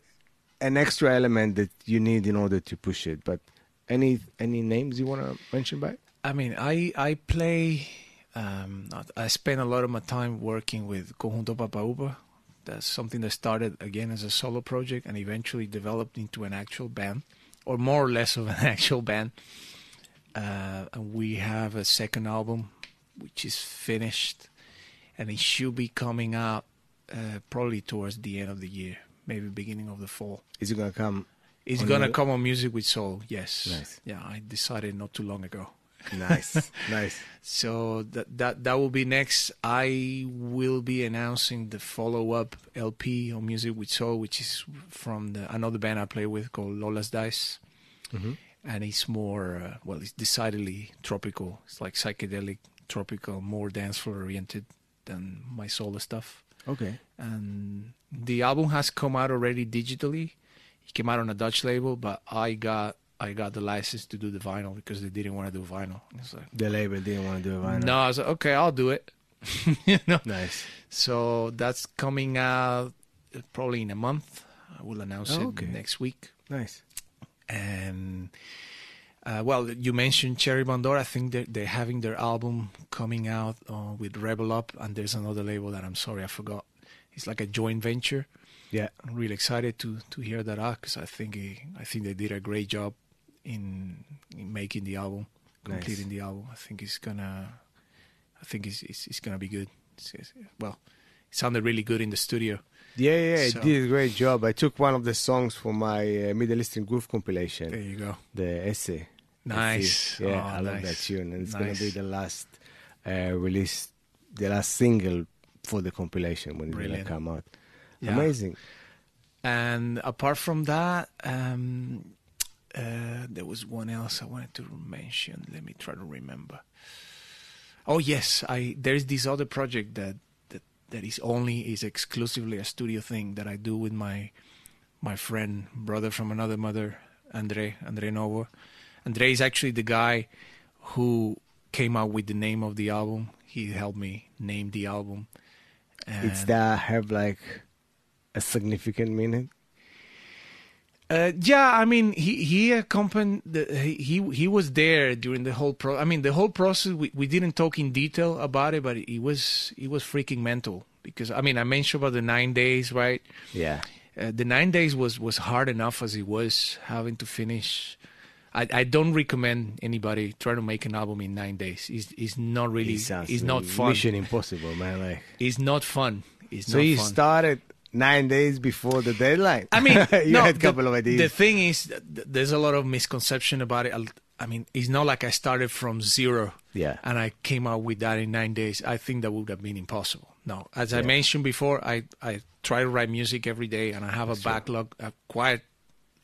an extra element that you need in order to push it. But any any names you want to mention by? I mean, I I play. Um, I spend a lot of my time working with Conjunto Papaupa. That's something that started again as a solo project and eventually developed into an actual band, or more or less of an [laughs] actual band. Uh, and we have a second album, which is finished, and it should be coming out uh, probably towards the end of the year, maybe beginning of the fall. Is it gonna come? It's On gonna your- come on Music with Soul. Yes. Nice. Yeah, I decided not too long ago. Nice, [laughs] nice. So that that that will be next. I will be announcing the follow up LP on Music with Soul, which is from the, another band I play with called Lola's Dice, Mhm. and it's more uh, well, it's decidedly tropical. It's like psychedelic, tropical, more dance floor oriented than my solo stuff. Okay. And the album has come out already digitally. It came out on a Dutch label, but I got I got the license to do the vinyl because they didn't want to do vinyl. Like, The label didn't want to do a vinyl. no, I was like, okay, I'll do it. [laughs] you know. Nice. So that's coming out probably in a month. I will announce Oh, it next week. Nice. And uh, well, you mentioned Cherry Bandora. I think they're, they're having their album coming out uh, with Rebel Up, and there's another label that I'm sorry I forgot. It's like a joint venture. Yeah. I'm really excited to to hear that out because I think he, I think they did a great job in, in making the album, Nice. completing the album. I think it's gonna, I think it's it's, it's gonna be good. It's, it's- well, it sounded really good in the studio. Yeah, yeah, it did a great job. I took one of the songs for my uh, Middle Eastern Groove compilation, There you go. the essay. Nice. Yeah, Oh, I love that tune, and it's Nice. gonna be the last uh, release, the last single for the compilation when Brilliant. gonna come out. Yeah. Amazing. And apart from that, um, uh, there was one else I wanted to mention. Let me try to remember. Oh yes, I there's this other project that that, that is only is exclusively a studio thing that I do with my my friend brother from another mother, Andre Andre Novo. Andre is actually the guy who came out with the name of the album. He helped me name the album. It's And- that have like a significant meaning. Uh, yeah, I mean, he he accompanied. The, he he he was there during the whole pro. I mean, the whole process. We, we didn't talk in detail about it, but it was it was freaking mental because I mean, I mentioned about the nine days, right? Yeah. Uh, the nine days was was hard enough as it was having to finish. I, I don't recommend anybody try to make an album in nine days. It's, it's not really. It It's not fun. Mission Impossible, man. Like, It's not fun. It's so not you fun. started nine days before the deadline. I mean, [laughs] you no, had a the- couple of ideas. The thing is, th- th- there's a lot of misconception about it. I'll- I mean, it's not like I started from zero yeah. and I came out with that in nine days. I think that would have been impossible. No, as I mentioned before, I, I try to write music every day and I have a That's true. backlog, a quite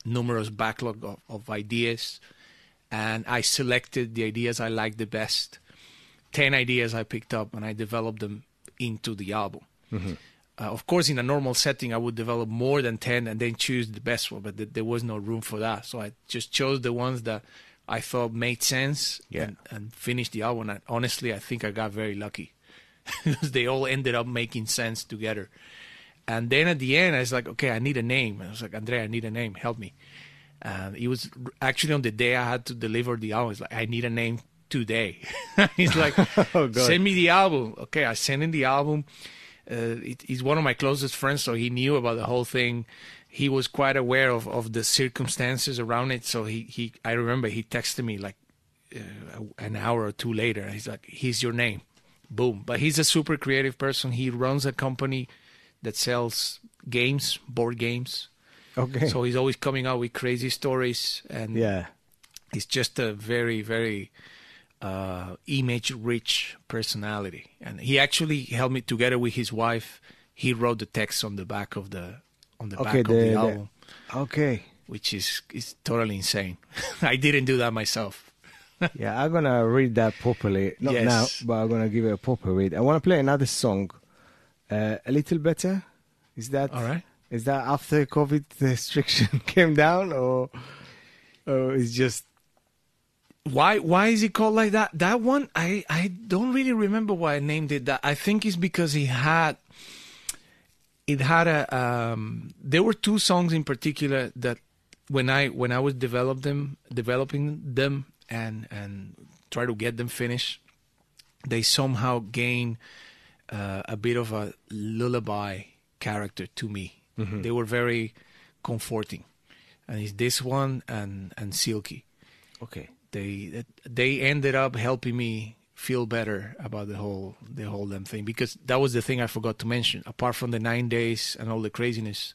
numerous backlog of, of ideas. And I selected the ideas I liked the best. 10 ideas I picked up and I developed them into the album. Mm-hmm. Uh, of course, in a normal setting, I would develop more than 10 and then choose the best one, but th- there was no room for that. So I just chose the ones that I thought made sense Yeah. and, and finished the album. And honestly, I think I got very lucky [laughs] because they all ended up making sense together. And then at the end, I was like, okay, I need a name. I was like, Andrea, I need a name. Help me. And it was actually on the day I had to deliver the album. It's like, I need a name today. [laughs] He's like, [laughs] Oh, send me the album. Okay, I sent him the album. Uh, it, he's one of my closest friends, so he knew about the whole thing. He was quite aware of, of the circumstances around it. So he, he I remember he texted me like uh, an hour or two later. He's like, "Here's your name." Boom. But he's a super creative person. He runs a company that sells games, board games. Okay. So he's always coming out with crazy stories, and yeah. he's just a very very uh, image rich personality and he actually helped me together with his wife he wrote the text on the back of the on the Okay, back of the- the the- album Okay. which is is totally insane [laughs] i didn't do that myself Yeah, I'm gonna read that properly. Not Yes. now, but I'm gonna give it a proper read. I want to play another song. Uh, a little better. Is that all right. Is that after COVID restriction [laughs] came down, or or it's just why why is it called like that? That one i i don't really remember why i named it that. I think it's because he had it had a um there were two songs in particular that when i when i was develop them developing them and and try to get them finished they somehow gain uh, a bit of a lullaby character to me they were very comforting and it's this one and and silky okay? they they ended up helping me feel better about the whole the whole damn thing because that was the thing I forgot to mention. Apart from the nine days and all the craziness,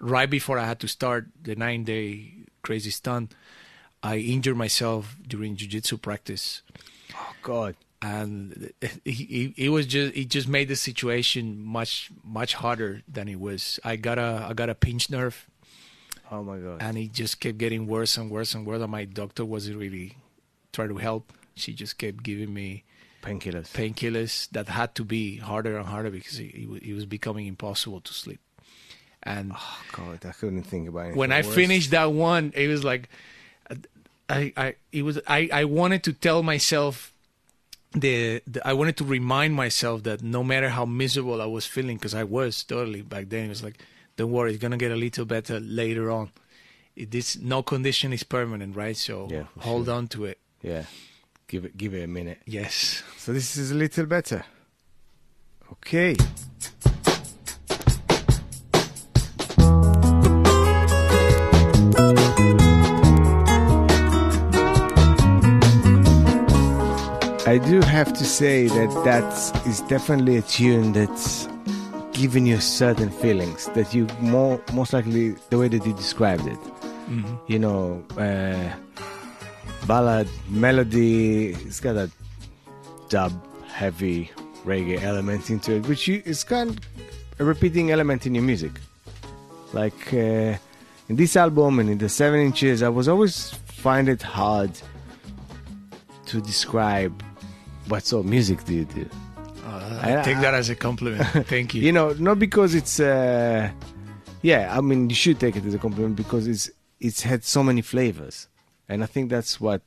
right before I had to start the nine day crazy stunt, I injured myself during jujitsu practice, Oh God. And [laughs] he, it, it was just it just made the situation much much harder than it was. I got a I got a pinched nerve Oh my God. and it just kept getting worse and worse and worse. And my doctor wasn't really trying to help. She just kept giving me Painkillers. painkillers that had to be harder and harder because it, it, it was becoming impossible to sleep. And Oh God, I couldn't think about it. when I finished that one, it was like, I, I, it was, I, I wanted to tell myself the, the I wanted to remind myself that no matter how miserable I was feeling, because I was totally back then, it was like, don't worry, it's gonna get a little better later on. It, this no condition is permanent, right? So Yeah, hold sure. on to it. yeah, give it, give it a minute. Yes. So this is a little better. Okay. I do have to say that that is definitely a tune that's giving you certain feelings that you more most likely the way that you described it. You know, uh, ballad melody. It's got a dub heavy reggae element into it, which you, is kind of a repeating element in your music. Like uh, in this album and in the seven inches, I was always find it hard to describe what sort of music do you do. Uh, I- I take that as a compliment. [laughs] Thank you. You know, not because it's uh, yeah. I mean, you should take it as a compliment because it's it's had so many flavors, and I think that's what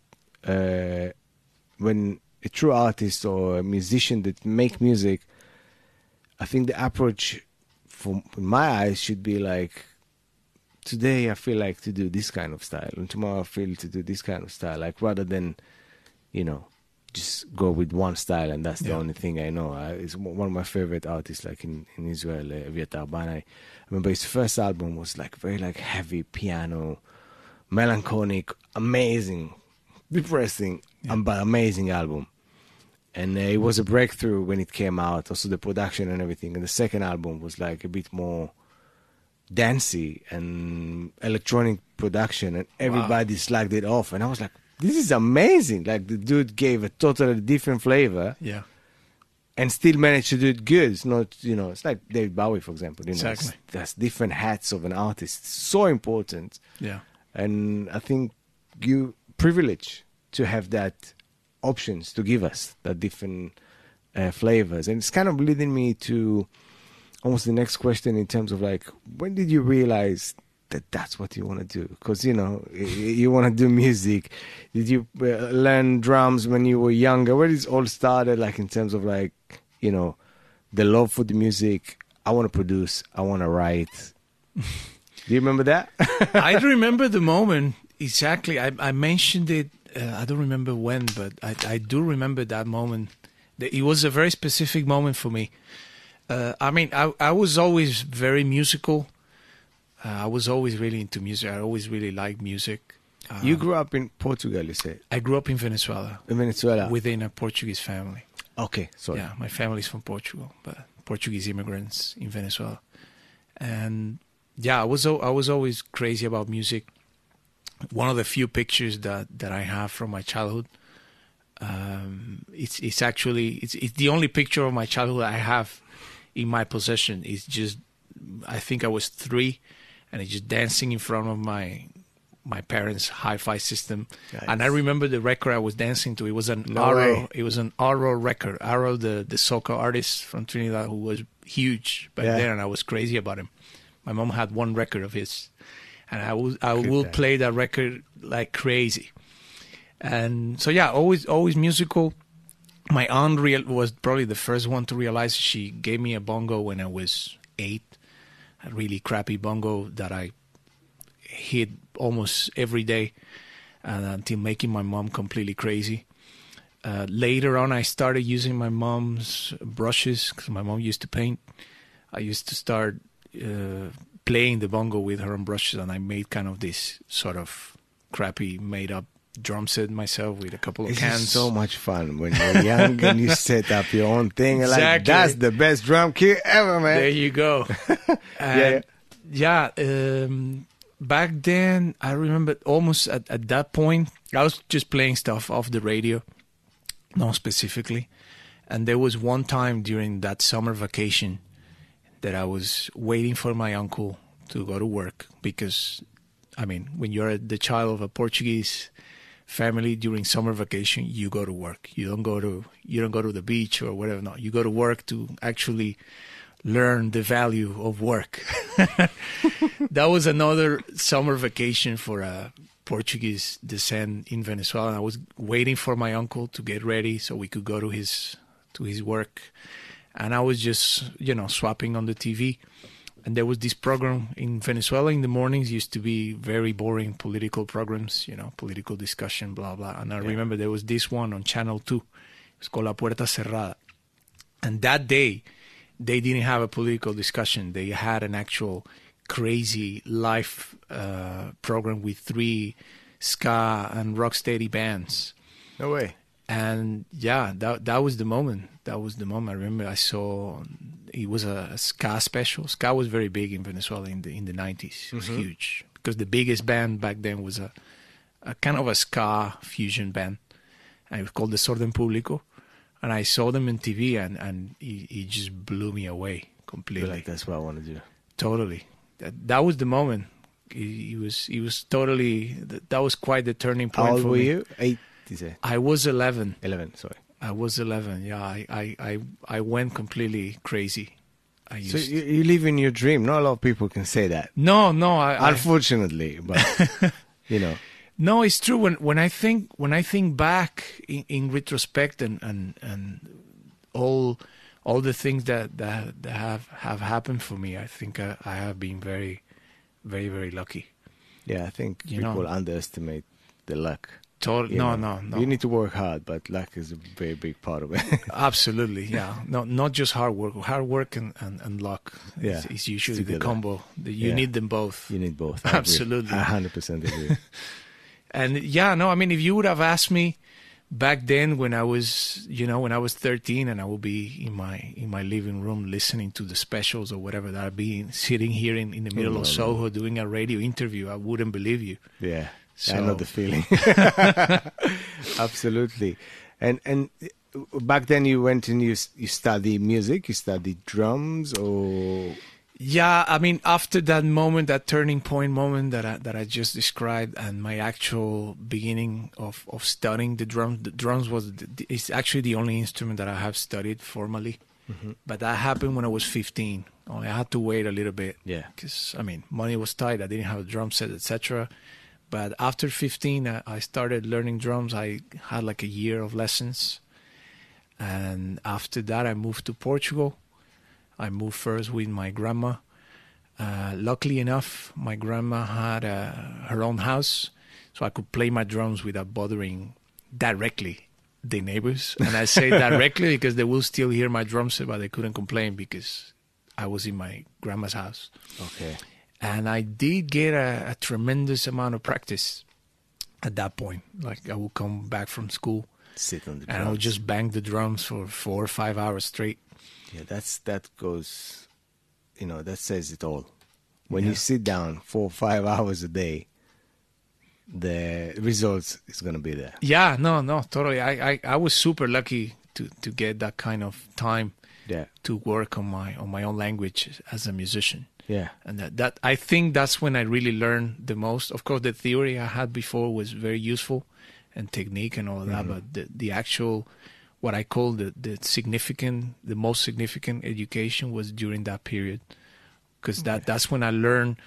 uh, when a true artist or a musician that make music, I think the approach, from my eyes, should be like. Today I feel like to do this kind of style, and tomorrow I feel to do this kind of style. Like rather than, you know, just go with one style and that's the Yeah. only thing I know. I, it's one of my favorite artists, like in in Israel, uh, Eviatar Banai. I remember his first album was like very like heavy piano, melancholic, amazing, depressing, um, but amazing album. And uh, it was a breakthrough when it came out. Also the production and everything. And the second album was like a bit more dancey and electronic production, and everybody slagged it off. And I was like, this is amazing! Like the dude gave a totally different flavor yeah. and still managed to do it good. It's not, you know, it's like David Bowie, for example. You know, Exactly. There's different hats of an artist. So important. Yeah. And I think you privilege to have that options to give us that different uh, flavors. And it's kind of leading me to almost the next question in terms of like, when did you realize that that's what you want to do? Because, you know, you want to do music. Did you uh, learn drums when you were younger? Where did it all started, like in terms of like, you know, the love for the music? I want to produce. I want to write. Do you remember that? [laughs] I remember the moment exactly. I, I mentioned it. Uh, I don't remember when, but I, I do remember that moment. It was a very specific moment for me. Uh, I mean, I, I was always very musical. Uh, I was always really into music. I always really liked music. Uh, you grew up in Portugal, you said, I grew up in Venezuela in Venezuela. within a Portuguese family. okay, sorry. Yeah, my family's from Portugal, but Portuguese immigrants in Venezuela. And yeah, I was I was always crazy about music. One of the few pictures that, that I have from my childhood, um, it's it's actually it's it's the only picture of my childhood I have in my possession. It's just I think I was three, and it's just dancing in front of my my parents' hi-fi system. And I remember the record I was dancing to. It was an No way. It was an Arrow record. Arrow, the the soca artist from Trinidad, who was huge back Yeah. then, and I was crazy about him. My mom had one record of his, and I will I Good will guy. play that record like crazy. And so yeah, always always musical. My aunt real was probably the first one to realize. She gave me a bongo when I was eight, really crappy bongo that I hit almost every day, and until making my mom completely crazy. Uh, later on, I started using my mom's brushes because my mom used to paint. I used to start uh, playing the bongo with her on brushes, and I made kind of this sort of crappy, made up drum set myself with a couple of It's cans. so much fun when you're young and you [laughs] set up your own thing. and Like Exactly. that's the best drum kit ever, man. There you go. [laughs] And yeah, um, back then I remember almost at, at that point I was just playing stuff off the radio, not specifically. And there was one time during that summer vacation that I was waiting for my uncle to go to work because, I mean, when you're the child of a Portuguese family during summer vacation, you go to work. You don't go to you don't go to the beach or whatever. No, you go to work to actually learn the value of work. [laughs] that was another summer vacation for a Portuguese descent in Venezuela. I was waiting for my uncle to get ready so we could go to his to his work, and I was just you know swapping on the TV. And there was this program in Venezuela in the mornings used to be very boring political programs, you know, political discussion, blah blah. And I remember there was this one on Channel Two. It was called La Puerta Cerrada. And that day, they didn't have a political discussion. They had an actual crazy live uh, program with three ska and rocksteady bands. No way. And yeah, that that was the moment. That was the moment. I remember I saw it was a, a ska special. Ska was very big in Venezuela in the in the nineties. It was mm-hmm. huge because the biggest band back then was a, a kind of a ska fusion band. And it was called Desorden Público. And I saw them on TV and and it, it just blew me away completely. like that's what I want to do. Totally. That that was the moment. It was it was totally that, that was quite the turning point How old for were me. you? Eight, you say? I was 11. Eleven. Sorry. I was 11. Yeah, I, I, I, I went completely crazy. I used So you, you live in your dream. Not a lot of people can say that. no, no, I, I, Unfortunately, but [laughs] you know, no, it's true. When when I think when I think back in, in retrospect and, and and all all the things that that, that have have happened for me, I think I, I have been very, very very lucky. yeah, I think You people know. underestimate the luck. Total, you no, know. no, no. You need to work hard, but luck is a very big part of it. [laughs] Absolutely, yeah. No, not just hard work. Hard work and, and, and luck Yeah, is, is usually the combo. You Yeah. need them both. you need both. I. Absolutely. I hundred percent agree. [laughs] And yeah, no, I mean, if you would have asked me back then when I was, you know, when I was 13 and I would be in my in my living room listening to the specials or whatever that I'd be sitting here in, in the middle no, of. Soho doing a radio interview, I wouldn't believe you. Yeah, I know the feeling. [laughs] Absolutely, and and back then you went and you you study music, you studied drums, or Yeah, I mean, after that moment, that turning point moment that I, that I just described, and my actual beginning of, of studying the drums, the drums was it's actually the only instrument that I have studied formally. Mm-hmm. But that happened when I was 15. Only I had to wait a little bit. Yeah. because I mean, money was tight. I didn't have a drum set, etc. But after 15, I, I started learning drums. I had like a year of lessons, and after that, I moved to Portugal. I moved first with my grandma. Uh, luckily enough, my grandma had uh, her own house, so I could play my drums without bothering directly the neighbors. And I say [laughs] directly because they will still hear my drums, but they couldn't complain because I was in my grandma's house. Okay. And I did get a, a tremendous amount of practice at that point. Like I would come back from school Sit on the and I would just bang the drums for four or five hours straight. Yeah, that's that goes. You know, that says it all. When Yeah. you sit down four or five [laughs] hours a day, the results is gonna be there. Yeah, no, no, totally. I, I, I was super lucky to, to get that kind of time Yeah, to work on my on my own language as a musician. Yeah, and that, that I think that's when I really learned the most. Of course, the theory I had before was very useful, and technique and all of that. Mm-hmm. But the the actual, what I call the the significant, the most significant education was during that period, because that that's when I learned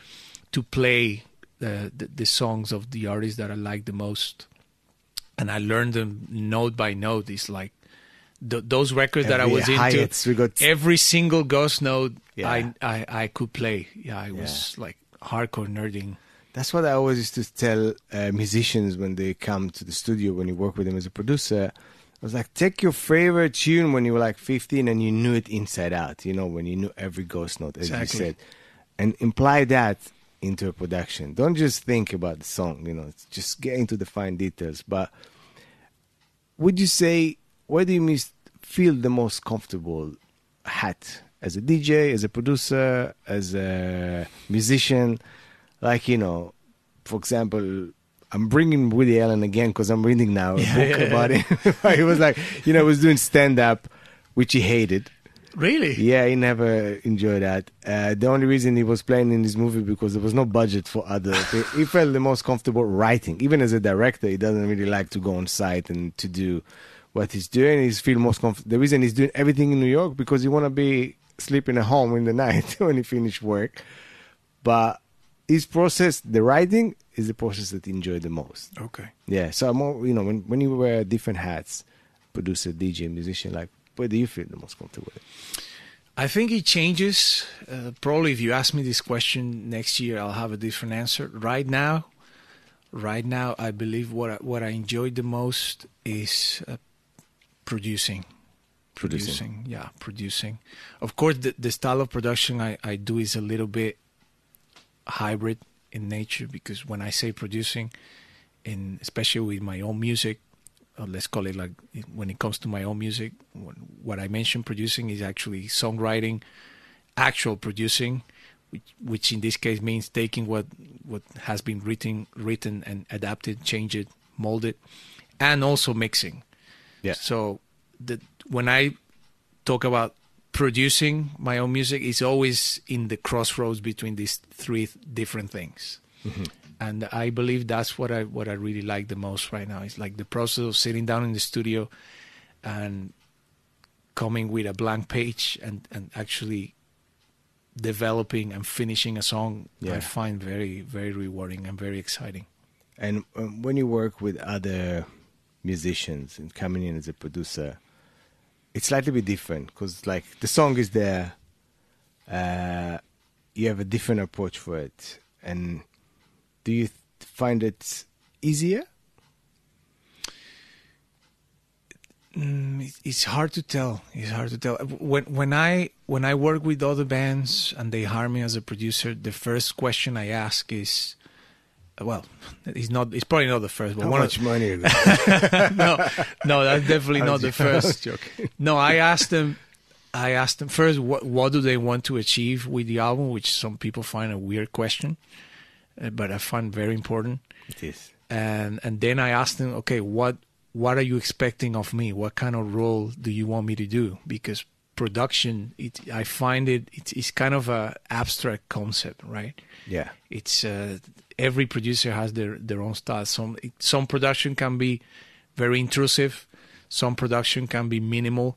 to play the, the the songs of the artists that I like the most, and I learned them note by note. It's like. Th those records that I Every was into, hi-hats, got- every single ghost note Yeah. I, I I could play. Yeah, I was like hardcore nerding. That's what I always used to tell uh, musicians when they come to the studio when you work with them as a producer. I was like, take your favorite tune when you were like 15 and you knew it inside out. You know, when you knew every ghost note, as you Exactly. said, and imply that into a production. Don't just think about the song. You know, just get into the fine details. But would you say where do you mis- feel the most comfortable hat as a DJ, as a producer, as a musician? Like you know, for example, I'm bringing Woody Allen again because I'm reading now a Yeah, book yeah, about him. [laughs] he was like, you know, he was doing stand up, which he hated. Really? Yeah, he never enjoyed that. Uh, the only reason he was playing in this movie because there was no budget for other. [laughs] he, he felt the most comfortable writing. Even as a director, he doesn't really like to go on site and to do what he's doing. He's feel most comfortable. The reason he's doing everything in New York because he want to be sleeping at home in the [laughs] night [laughs] when he finish work. But his process, the writing, is the process that he enjoyed the most. Okay. Yeah. So I'm all, you know, when when you wear different hats, producer, DJ, musician, like where do you feel the most comfortable? with? I think it changes. Uh, probably if you ask me this question next year, I'll have a different answer. Right now, right now, I believe what I, what I enjoyed the most is uh, producing. Producing. yeah, producing. Of course, the, the style of production I, I do is a little bit hybrid in nature because when I say producing, in especially with my own music, or let's call it like when it comes to my own music, what I mentioned producing is actually songwriting, actual producing, which, which in this case means taking what what has been written, written and adapted, change it, mold it, and also mixing. Yeah. So the when I talk about producing my own music, it's always in the crossroads between these three th- different things. And I believe that's what I what I really like the most right now. It's like the process of sitting down in the studio and coming with a blank page and, and actually developing and finishing a song Yeah. I find very, very rewarding and very exciting. And um, when you work with other musicians and coming in as a producer, it's slightly bit different because like the song is there, uh, you have a different approach for it. And do you th- find it easier? Mm, it's hard to tell. It's hard to tell. When when I when I work with other bands and they hire me as a producer, the first question I ask is, well, he's not. It's probably not the first, but How one much of, money? Are you [laughs] gonna- no, no, that's definitely not the jo- I was first. No, I asked them. I asked them first what what do they want to achieve with the album, which some people find a weird question, uh, but I find very important It is. and and then I asked them, okay, what what are you expecting of me? What kind of role do you want me to do? Because production, it I find it it's, it's kind of a abstract concept, right? Yeah. It's uh, every producer has their their own style. Some some production can be very intrusive, some production can be minimal,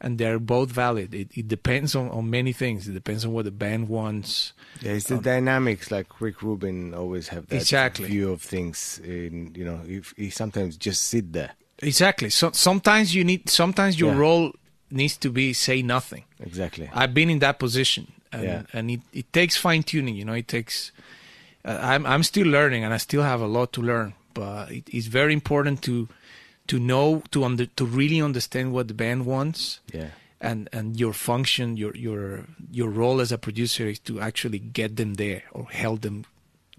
and they're both valid. It, it depends on, on many things. It depends on what the band wants. Yeah, it's the dynamics. Like Rick Rubin always have that Um, Exactly. view of things. In you know, if he sometimes just sit there. Exactly. So sometimes you need. Sometimes your Yeah. role needs to be say nothing. Exactly. I've been in that position, and, Yeah. and it, it takes fine tuning. You know, it takes. Uh, I'm I'm still learning, and I still have a lot to learn. But it, it's very important to to know to under to really understand what the band wants, Yeah. and and your function, your your your role as a producer is to actually get them there or help them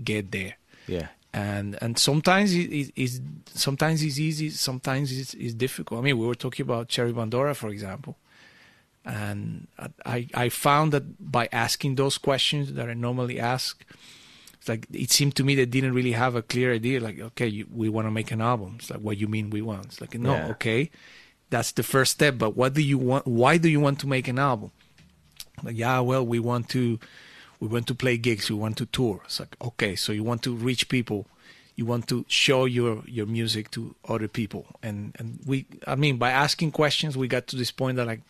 get there. Yeah. And and sometimes it is it, sometimes it's easy, sometimes it's, it's difficult. I mean, we were talking about Cherry Bandora, for example, and I I found that by asking those questions that I normally ask, like it seemed to me they didn't really have a clear idea. Like, okay, you, we want to make an album. It's like, what you mean we want? It's like, no, Yeah. okay, that's the first step. But what do you want? Why do you want to make an album? Like, yeah, well, we want to we want to play gigs, we want to tour. It's like, okay, so you want to reach people, you want to show your your music to other people, and and we, I mean, by asking questions, we got to this point that like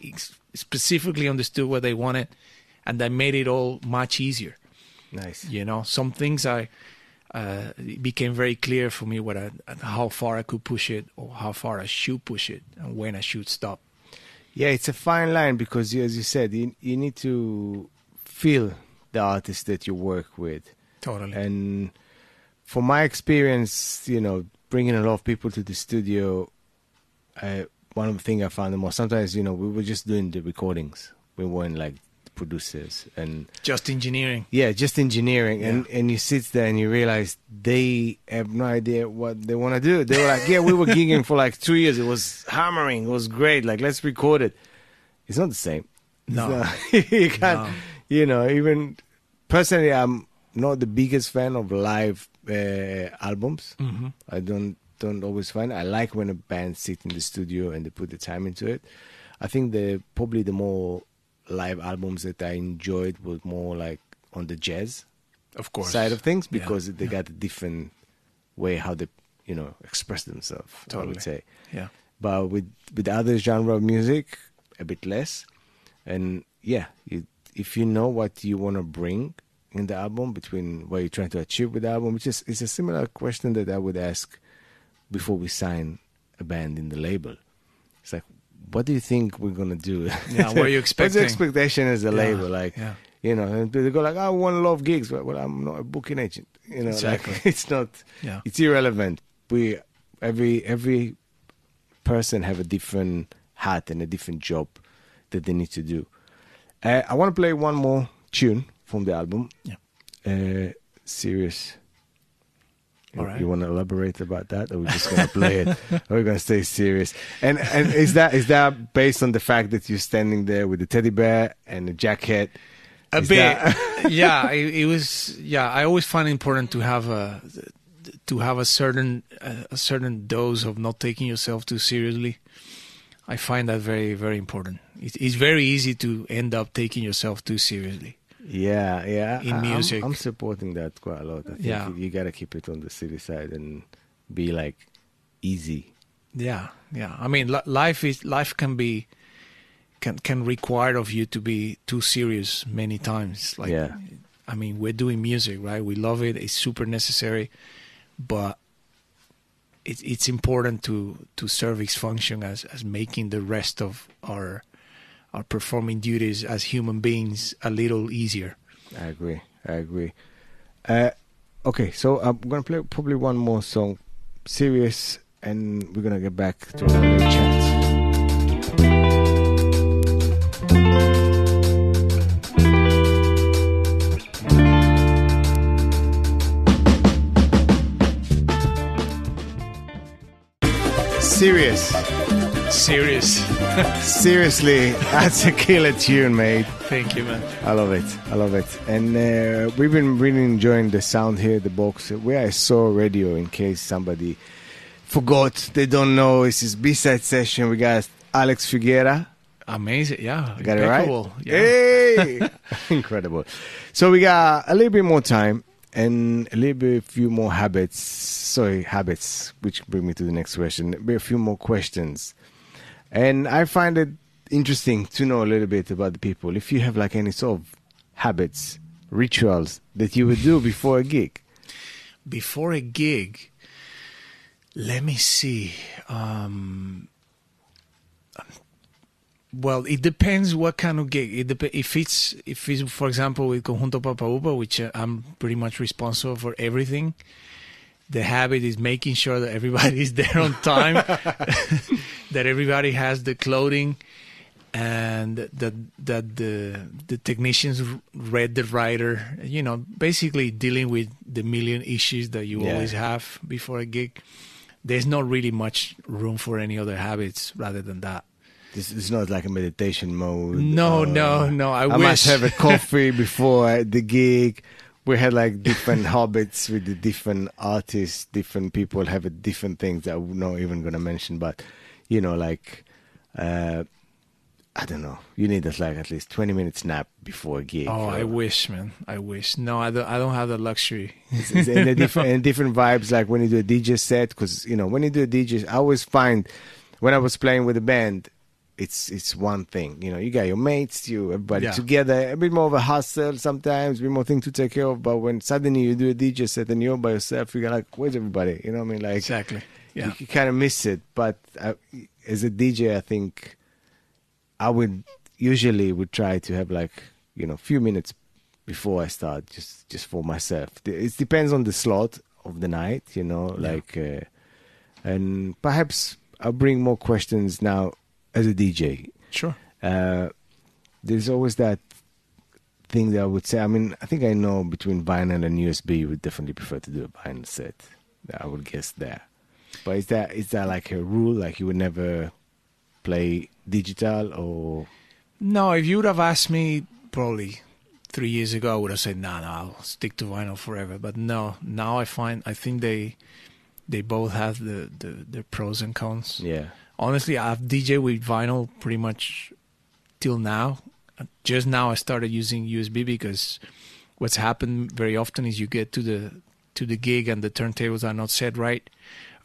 specifically understood what they wanted, and that made it all much easier. Nice. You know, some things I. Uh, it became very clear for me what I, how far I could push it, or how far I should push it, and when I should stop. Yeah, it's a fine line because, as you said, you, you need to feel the artist that you work with. Totally. And from my experience, you know, bringing a lot of people to the studio, uh, one of the things I found the most, sometimes, you know, we were just doing the recordings. We weren't like producers. And Just engineering. yeah, just engineering. And, and you sit there and you realize they have no idea what they want to do. They were like, yeah, we were gigging for like two years. It was hammering. It was great. Like, let's record it. It's not the same. No. not- [laughs] you can't, No. you know, even personally, I'm not the biggest fan of live uh, albums. Mm-hmm. I don't don't always find. I like when a band sit in the studio and they put the time into it. I think the probably the more live albums that I enjoyed was more like on the jazz Of course. side of things Yeah, because they yeah. got a different way how they you know express themselves. I would say, Yeah. but with with other genre of music, a bit less. And yeah, you, if you know what you want to bring in the album between what you're trying to achieve with the album, which is it's a similar question that I would ask before we sign a band in the label. It's like, what do you think we're gonna do? Yeah, [laughs] what are you What's expecting? the expectation as a Yeah, label? Like, yeah. you know, and they go like, "I want a lot of gigs." Well, well, I'm not a booking agent. You know, Exactly. like, [laughs] it's not. Yeah. It's irrelevant. We every every person have a different hat and a different job that they need to do. Uh, I want to play one more tune from the album. Yeah. Uh, serious. You- right. You want to elaborate about that, or we're just gonna play it? or [laughs] we're gonna stay serious? And and is that is that based on the fact that you're standing there with the teddy bear and the jacket? a Is bit that- [laughs] [laughs] yeah it, it was yeah i always find it important to have a to have a certain a certain dose of not taking yourself too seriously i find that very very important it, it's very easy to end up taking yourself too seriously Yeah, yeah. in I- I'm- music. I'm, supporting that quite a lot. I think Yeah. you, you got to keep it on the city side and be like easy. yeah yeah i mean life is life can be can can require of you to be too serious many times like Yeah. i mean we're doing music right we love it it's super necessary but it's it's important to to serve its function as as making the rest of our our performing duties as human beings a little easier I agree. I agree. Uh, okay, so I'm gonna play probably one more song, serious, and we're gonna get back to our little chat. Serious. Serious [laughs] Seriously, that's a killer tune, mate. thank you man I love it. I love it. And uh, we've been really enjoying the sound here, the box. We are Soho Radio in case somebody forgot, they don't know. This is B-side session. We got Alex Figueira. amazing yeah got it right? yeah Hey! [laughs] Incredible. So we got a little bit more time and a little bit few more habits. Sorry, habits, which bring me to the next question. A few more questions. And I find it interesting to know a little bit about the people. If you have like any sort of habits, rituals that you would do before a gig. before a gig let me see um Well, it depends what kind of gig. It dep- if it's if it's for example with Conjunto Papaupa, which uh, I'm pretty much responsible for everything. The habit is making sure that everybody is there on time, [laughs] that everybody has the clothing, and that that the the technicians read the writer. You know, basically dealing with the million issues that you Yeah. always have before a gig. There's not really much room for any other habits rather than that. This is not like a meditation mode. No, or- no, no. I, I wish. must have a coffee before the gig. We had like different [laughs] hobbits with the different artists, different people have a different things that I'm not even gonna mention. But you know, like uh, I don't know. You need that like at least twenty minutes nap before a gig. Oh, I wish, man. I wish. No, I don't. I don't have the luxury. And the different and different vibes like when you do a DJ set because you know when you do a DJ I always find when I was playing with a band it's it's one thing you know you got your mates you everybody Yeah. together a bit more of a hustle sometimes a bit more thing to take care of but when suddenly you do a DJ set and you're by yourself you're like where's everybody you know what I mean like Exactly. Yeah. you, kind of miss it but I, as a DJ I think I would usually would try to have like you know a few minutes before I start just just for myself. It depends on the slot of the night, you know, Yeah. like uh, and perhaps I'll bring more questions now as a DJ. Sure. Uh, there's always that thing that I would say. I mean, I think I know between vinyl and USB, you would definitely prefer to do a vinyl set. I would guess there. But is that is that like a rule? Like you would never play digital or No, if you would have asked me probably three years ago, I would have said, "No, no, I'll stick to vinyl forever." But no, now I find I think they they both have the the, the pros and cons. yeah, Honestly, I've DJ with vinyl pretty much till now. Just now, I started using USB because what's happened very often is you get to the to the gig and the turntables are not set right.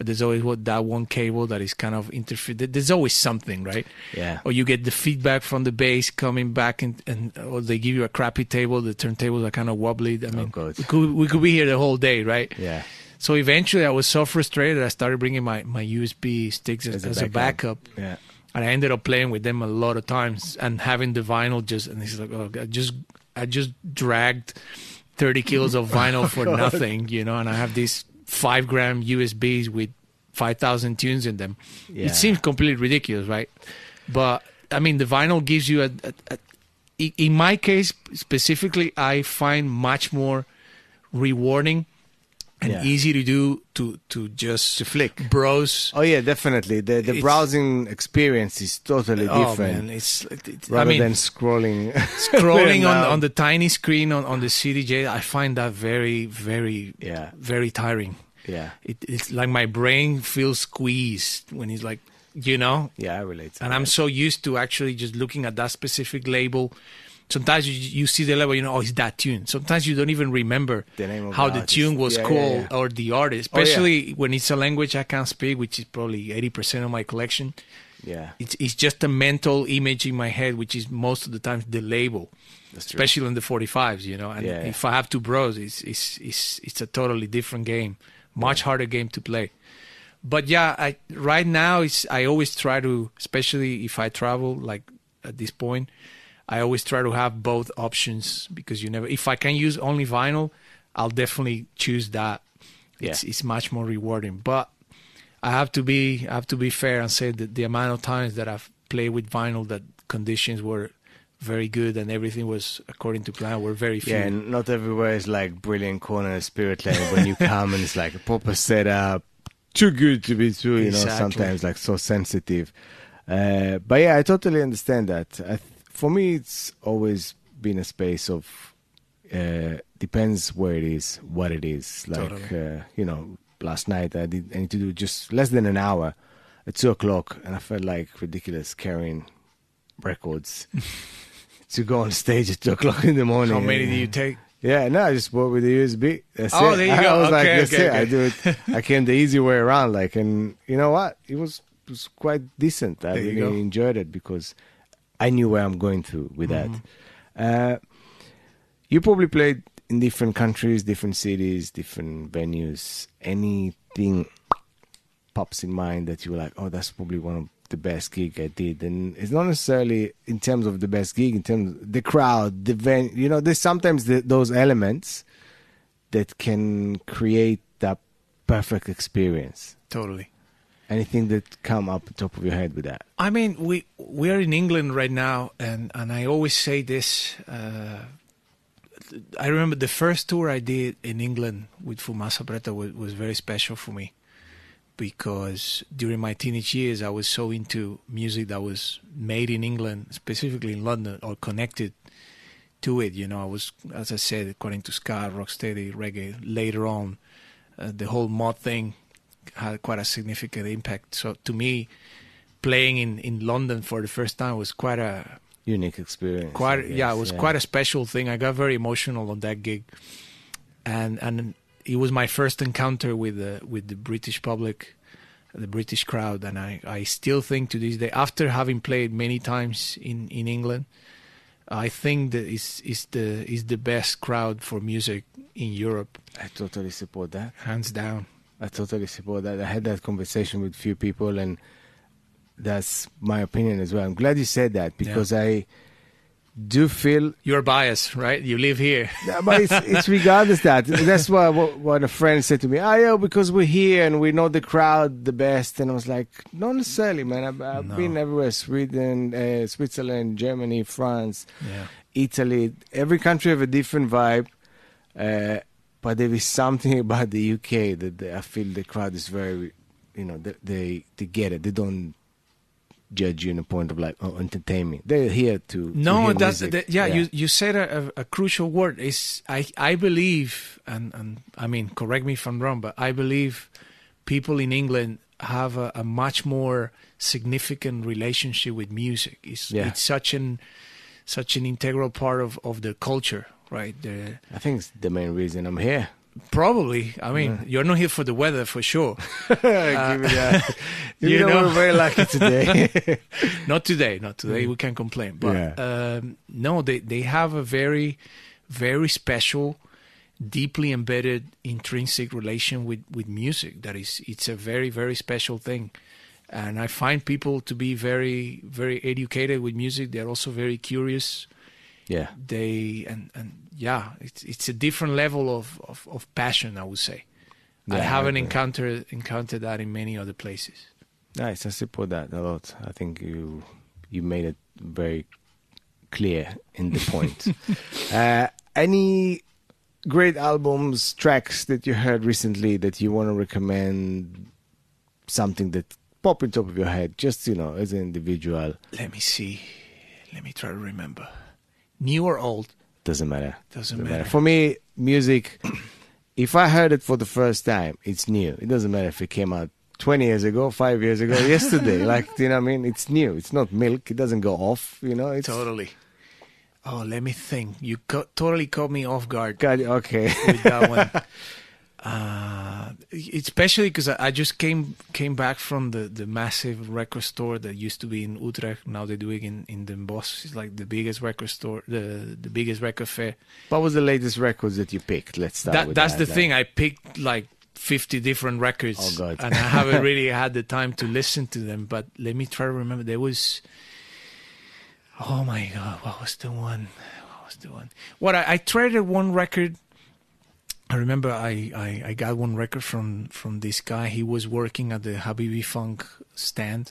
There's always what that one cable that is kind of interfered. There's always something, right? yeah, or you get the feedback from the bass coming back and, and or they give you a crappy table the turntables are kind of wobbly i oh, mean God. we, could, we could be here the whole day right yeah. so eventually i was so frustrated i started bringing my, my usb sticks as, as, a, backup. Yeah, and i ended up playing with them a lot of times and having the vinyl just and it's like oh i just i just dragged 30 kilos of [laughs] oh vinyl for nothing you know and i have these five gram usbs with 5000 tunes in them Yeah. it seems completely ridiculous, right? But I mean, the vinyl gives you a. In my case specifically, I find much more rewarding and Yeah. easy to do to to just To flick. browse. Oh yeah, definitely. The the It's- browsing experience is totally Oh different. man, it's, it's I rather mean, than scrolling scrolling [laughs] on on the tiny screen on on the CDJ. I find that very very Yeah. very tiring. yeah It, it's like my brain feels squeezed when it's like you know yeah I relate and that. I'm so used to actually just looking at that specific label. Sometimes you, you see the label, you know, oh, it's that tune. Sometimes you don't even remember The name how the the tune was Yeah, yeah, called yeah. or the artist, Oh, yeah. especially when it's a language I can't speak, which is probably 80% of my collection. yeah It's, it's just a mental image in my head, which is most of the times the label, especially in the 45s, you know. And Yeah, yeah. if I have two bros, it's, it's, it's, it's a totally different game, much harder game to play but yeah, I right now it's I always try to, especially if I travel, like at this point, I always try to have both options because you never. If I can use only vinyl, I'll definitely choose that. It's it's much more rewarding. But I have to be I have to be fair and say that the amount of times that I've played with vinyl that conditions were very good and everything was according to plan were very few. Yeah, and not everywhere is like Brilliant Corners spirit land when you come and it's like a proper setup, too good to be true. You know, sometimes like so sensitive. Uh, but yeah, I totally understand that. I for me, it's always been a space of uh, depends where it is, what it is. Like Totally. uh, you know, last night I did I need to do just less than an hour at two o'clock, and I felt like ridiculous carrying records. [laughs] To go on stage at two o'clock in the morning. How many do you take? yeah, no, I just bought with the USB. That's Oh, it. there you [laughs] I go. was like, Okay, that's okay, it. I okay. do it. [laughs] I came the easy way around. Like, and you know what? It was it was quite decent. I There really enjoyed it because I knew where I'm going to with Mm-hmm. that. Uh, you probably played in different countries, different cities, different venues. Anything pops in mind that you were like, oh, that's probably one of the best gig I did, and it's not necessarily in terms of the best gig, in terms of the crowd, the venue. You know, there's sometimes the, those elements that can create that perfect experience. Totally. Anything that come up the top of your head with that? I mean, we we are in England right now, and and I always say this. Uh, I remember the first tour I did in England with Fumaça Preta was, was very special for me because during my teenage years I was so into music that was made in England, specifically in London, or connected to it. You know, I was, as I said, according to ska, rocksteady, reggae. Later on, uh, the whole mod thing had quite a significant impact. So to me, playing in, in London for the first time was quite a Unique experience. Quite yeah, it was quite a special thing. I got very emotional on that gig, and and it was my first encounter with the with the British public, the British crowd, and I I still think to this day, after having played many times in in England, I think that is is the is the best crowd for music in Europe, I totally support that. hands down. I totally support that. I had that conversation with few people, and that's my opinion as well. I'm glad you said that because I do feel You're biased, right? You live here. [laughs] Yeah, but it's, it's regardless that. That's what, what what a friend said to me. Oh, yeah, because we're here and we know the crowd the best. And I was like, not necessarily, man. I've, I've No. been everywhere: Sweden, uh, Switzerland, Germany, France, Yeah. Italy. Every country have a different vibe. Uh, but there is something [laughs] about the UK that they, I feel the crowd is very, you know, they, they they get it. They don't judge you in a point of like, oh, entertain me. They're here to to No, hear that's that, yeah, You you said a, a, a crucial word. Is I I believe, and and I mean, correct me if I'm wrong, but I believe people in England have a, a much more significant relationship with music. It's Yeah. it's such an such an integral part of of the culture, right? The, I think it's the main reason I'm here. probably. I mean, you're not here for the weather for sure. [laughs] Give it that. [laughs] you you know, we're very lucky today. [laughs] not today, not today. We can't complain, but Yeah. um, no, they they have a very, very special, deeply embedded, intrinsic relation with with music. That is, it's a very very special thing, and I find people to be very very educated with music. They're also very curious. Yeah, They and and yeah, it's it's a different level of of, of passion. I would say. I Yeah, I haven't agree. encountered encountered that in many other places. nice. I support that a lot. I think you you made it very clear in the point. [laughs] uh, any great albums, tracks that you heard recently that you want to recommend? Something that pop in top of your head, just you know, as an individual, Let me see. Let me try to remember. New or old? doesn't matter. Doesn't matter. For me, music. [clears throat] If I heard it for the first time, it's new. It doesn't matter if it came out 20 years ago, five years ago, [laughs] yesterday. Like, you know what I mean? It's new. It's not milk. It doesn't go off, you know? It's Totally. Oh, let me think. You co- totally caught me off guard God, okay. with that one. [laughs] Uh, especially because I, just came came back from the, the massive record store that used to be in Utrecht. Now they're doing in in Den Bosch. It's like the biggest record store, the the biggest record fair. what was the latest records that you picked? Let's start That that's that. the like- thing. I picked like fifty different records, Oh, God. and I haven't [laughs] really had the time to listen to them. But let me try to remember. There was, oh my god, what was the one? What was the one? What I, I traded one record. I remember I, I, I got one record from from this guy. He was working at the Habibi Funk stand,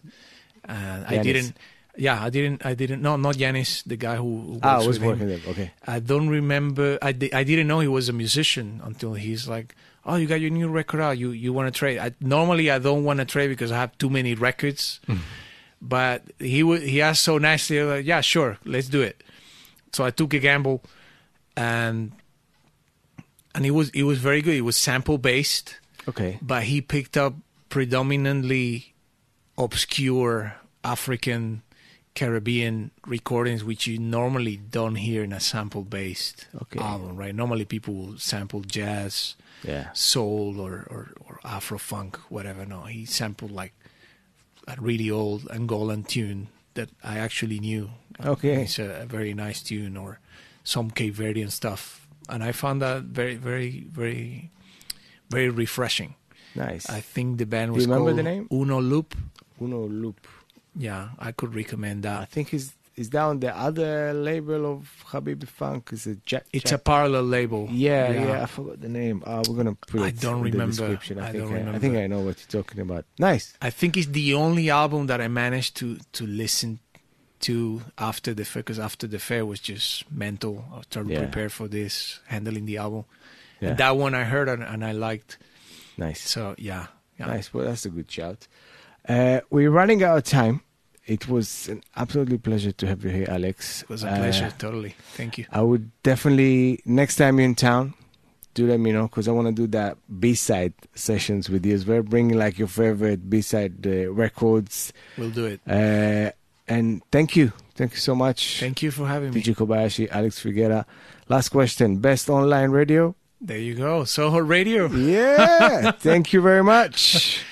and I didn't. Yeah, I didn't. I didn't. No, not Jannis, the guy who, who Ah, I was him. working there. Okay. I don't remember. I, di- I didn't know he was a musician until he's like, "Oh, you got your new record out. You you want to trade?" I, normally, I don't want to trade because I have too many records. but he wa he asked so nicely, like, "Yeah, sure, let's do it." So I took a gamble, and and it was it was very good. It was sample based Okay. but he picked up predominantly obscure African Caribbean recordings, which you normally don't hear in a sample based Okay. album, right? Normally people will sample jazz, Yeah. soul, or, or, or Afro funk, whatever. No, he sampled like a really old Angolan tune that I actually knew. Okay. It's a, a very nice tune, or some Cape Verdean stuff. And I found that very, very, very, very refreshing. Nice. I think the band Do was you remember called the name? Uno Loop. Uno Loop. yeah, I could recommend that. I think he's is on the other label of Habibi Funk. Is it Jack? It's a parallel label. yeah, yeah, I forgot the name. Uh, we're gonna put it I don't in remember. the description. I, I think don't I, I think I know what you're talking about. Nice. I think it's the only album that I managed to to listen to after the fair because after the fair was just mental. I was trying to Yeah. prepare for this, handling the album. Yeah. That one I heard and, and I liked. Nice. So yeah, yeah. Nice. Well, that's a good shout. Uh, we're running out of time. It was an absolutely pleasure to have you here, Alex. It was a Uh, pleasure. totally. Thank you. I would definitely next time you're in town, do let me know because I want to do that B-side sessions with you as well. Bring like your favorite B-side uh, records. We'll do it. Uh, and thank you, thank you so much, Thank you for having me. DJ Kobayashi, Alex Figueira. Last question: Best online radio? There you go. Soho Radio. Yeah, [laughs] thank you very much.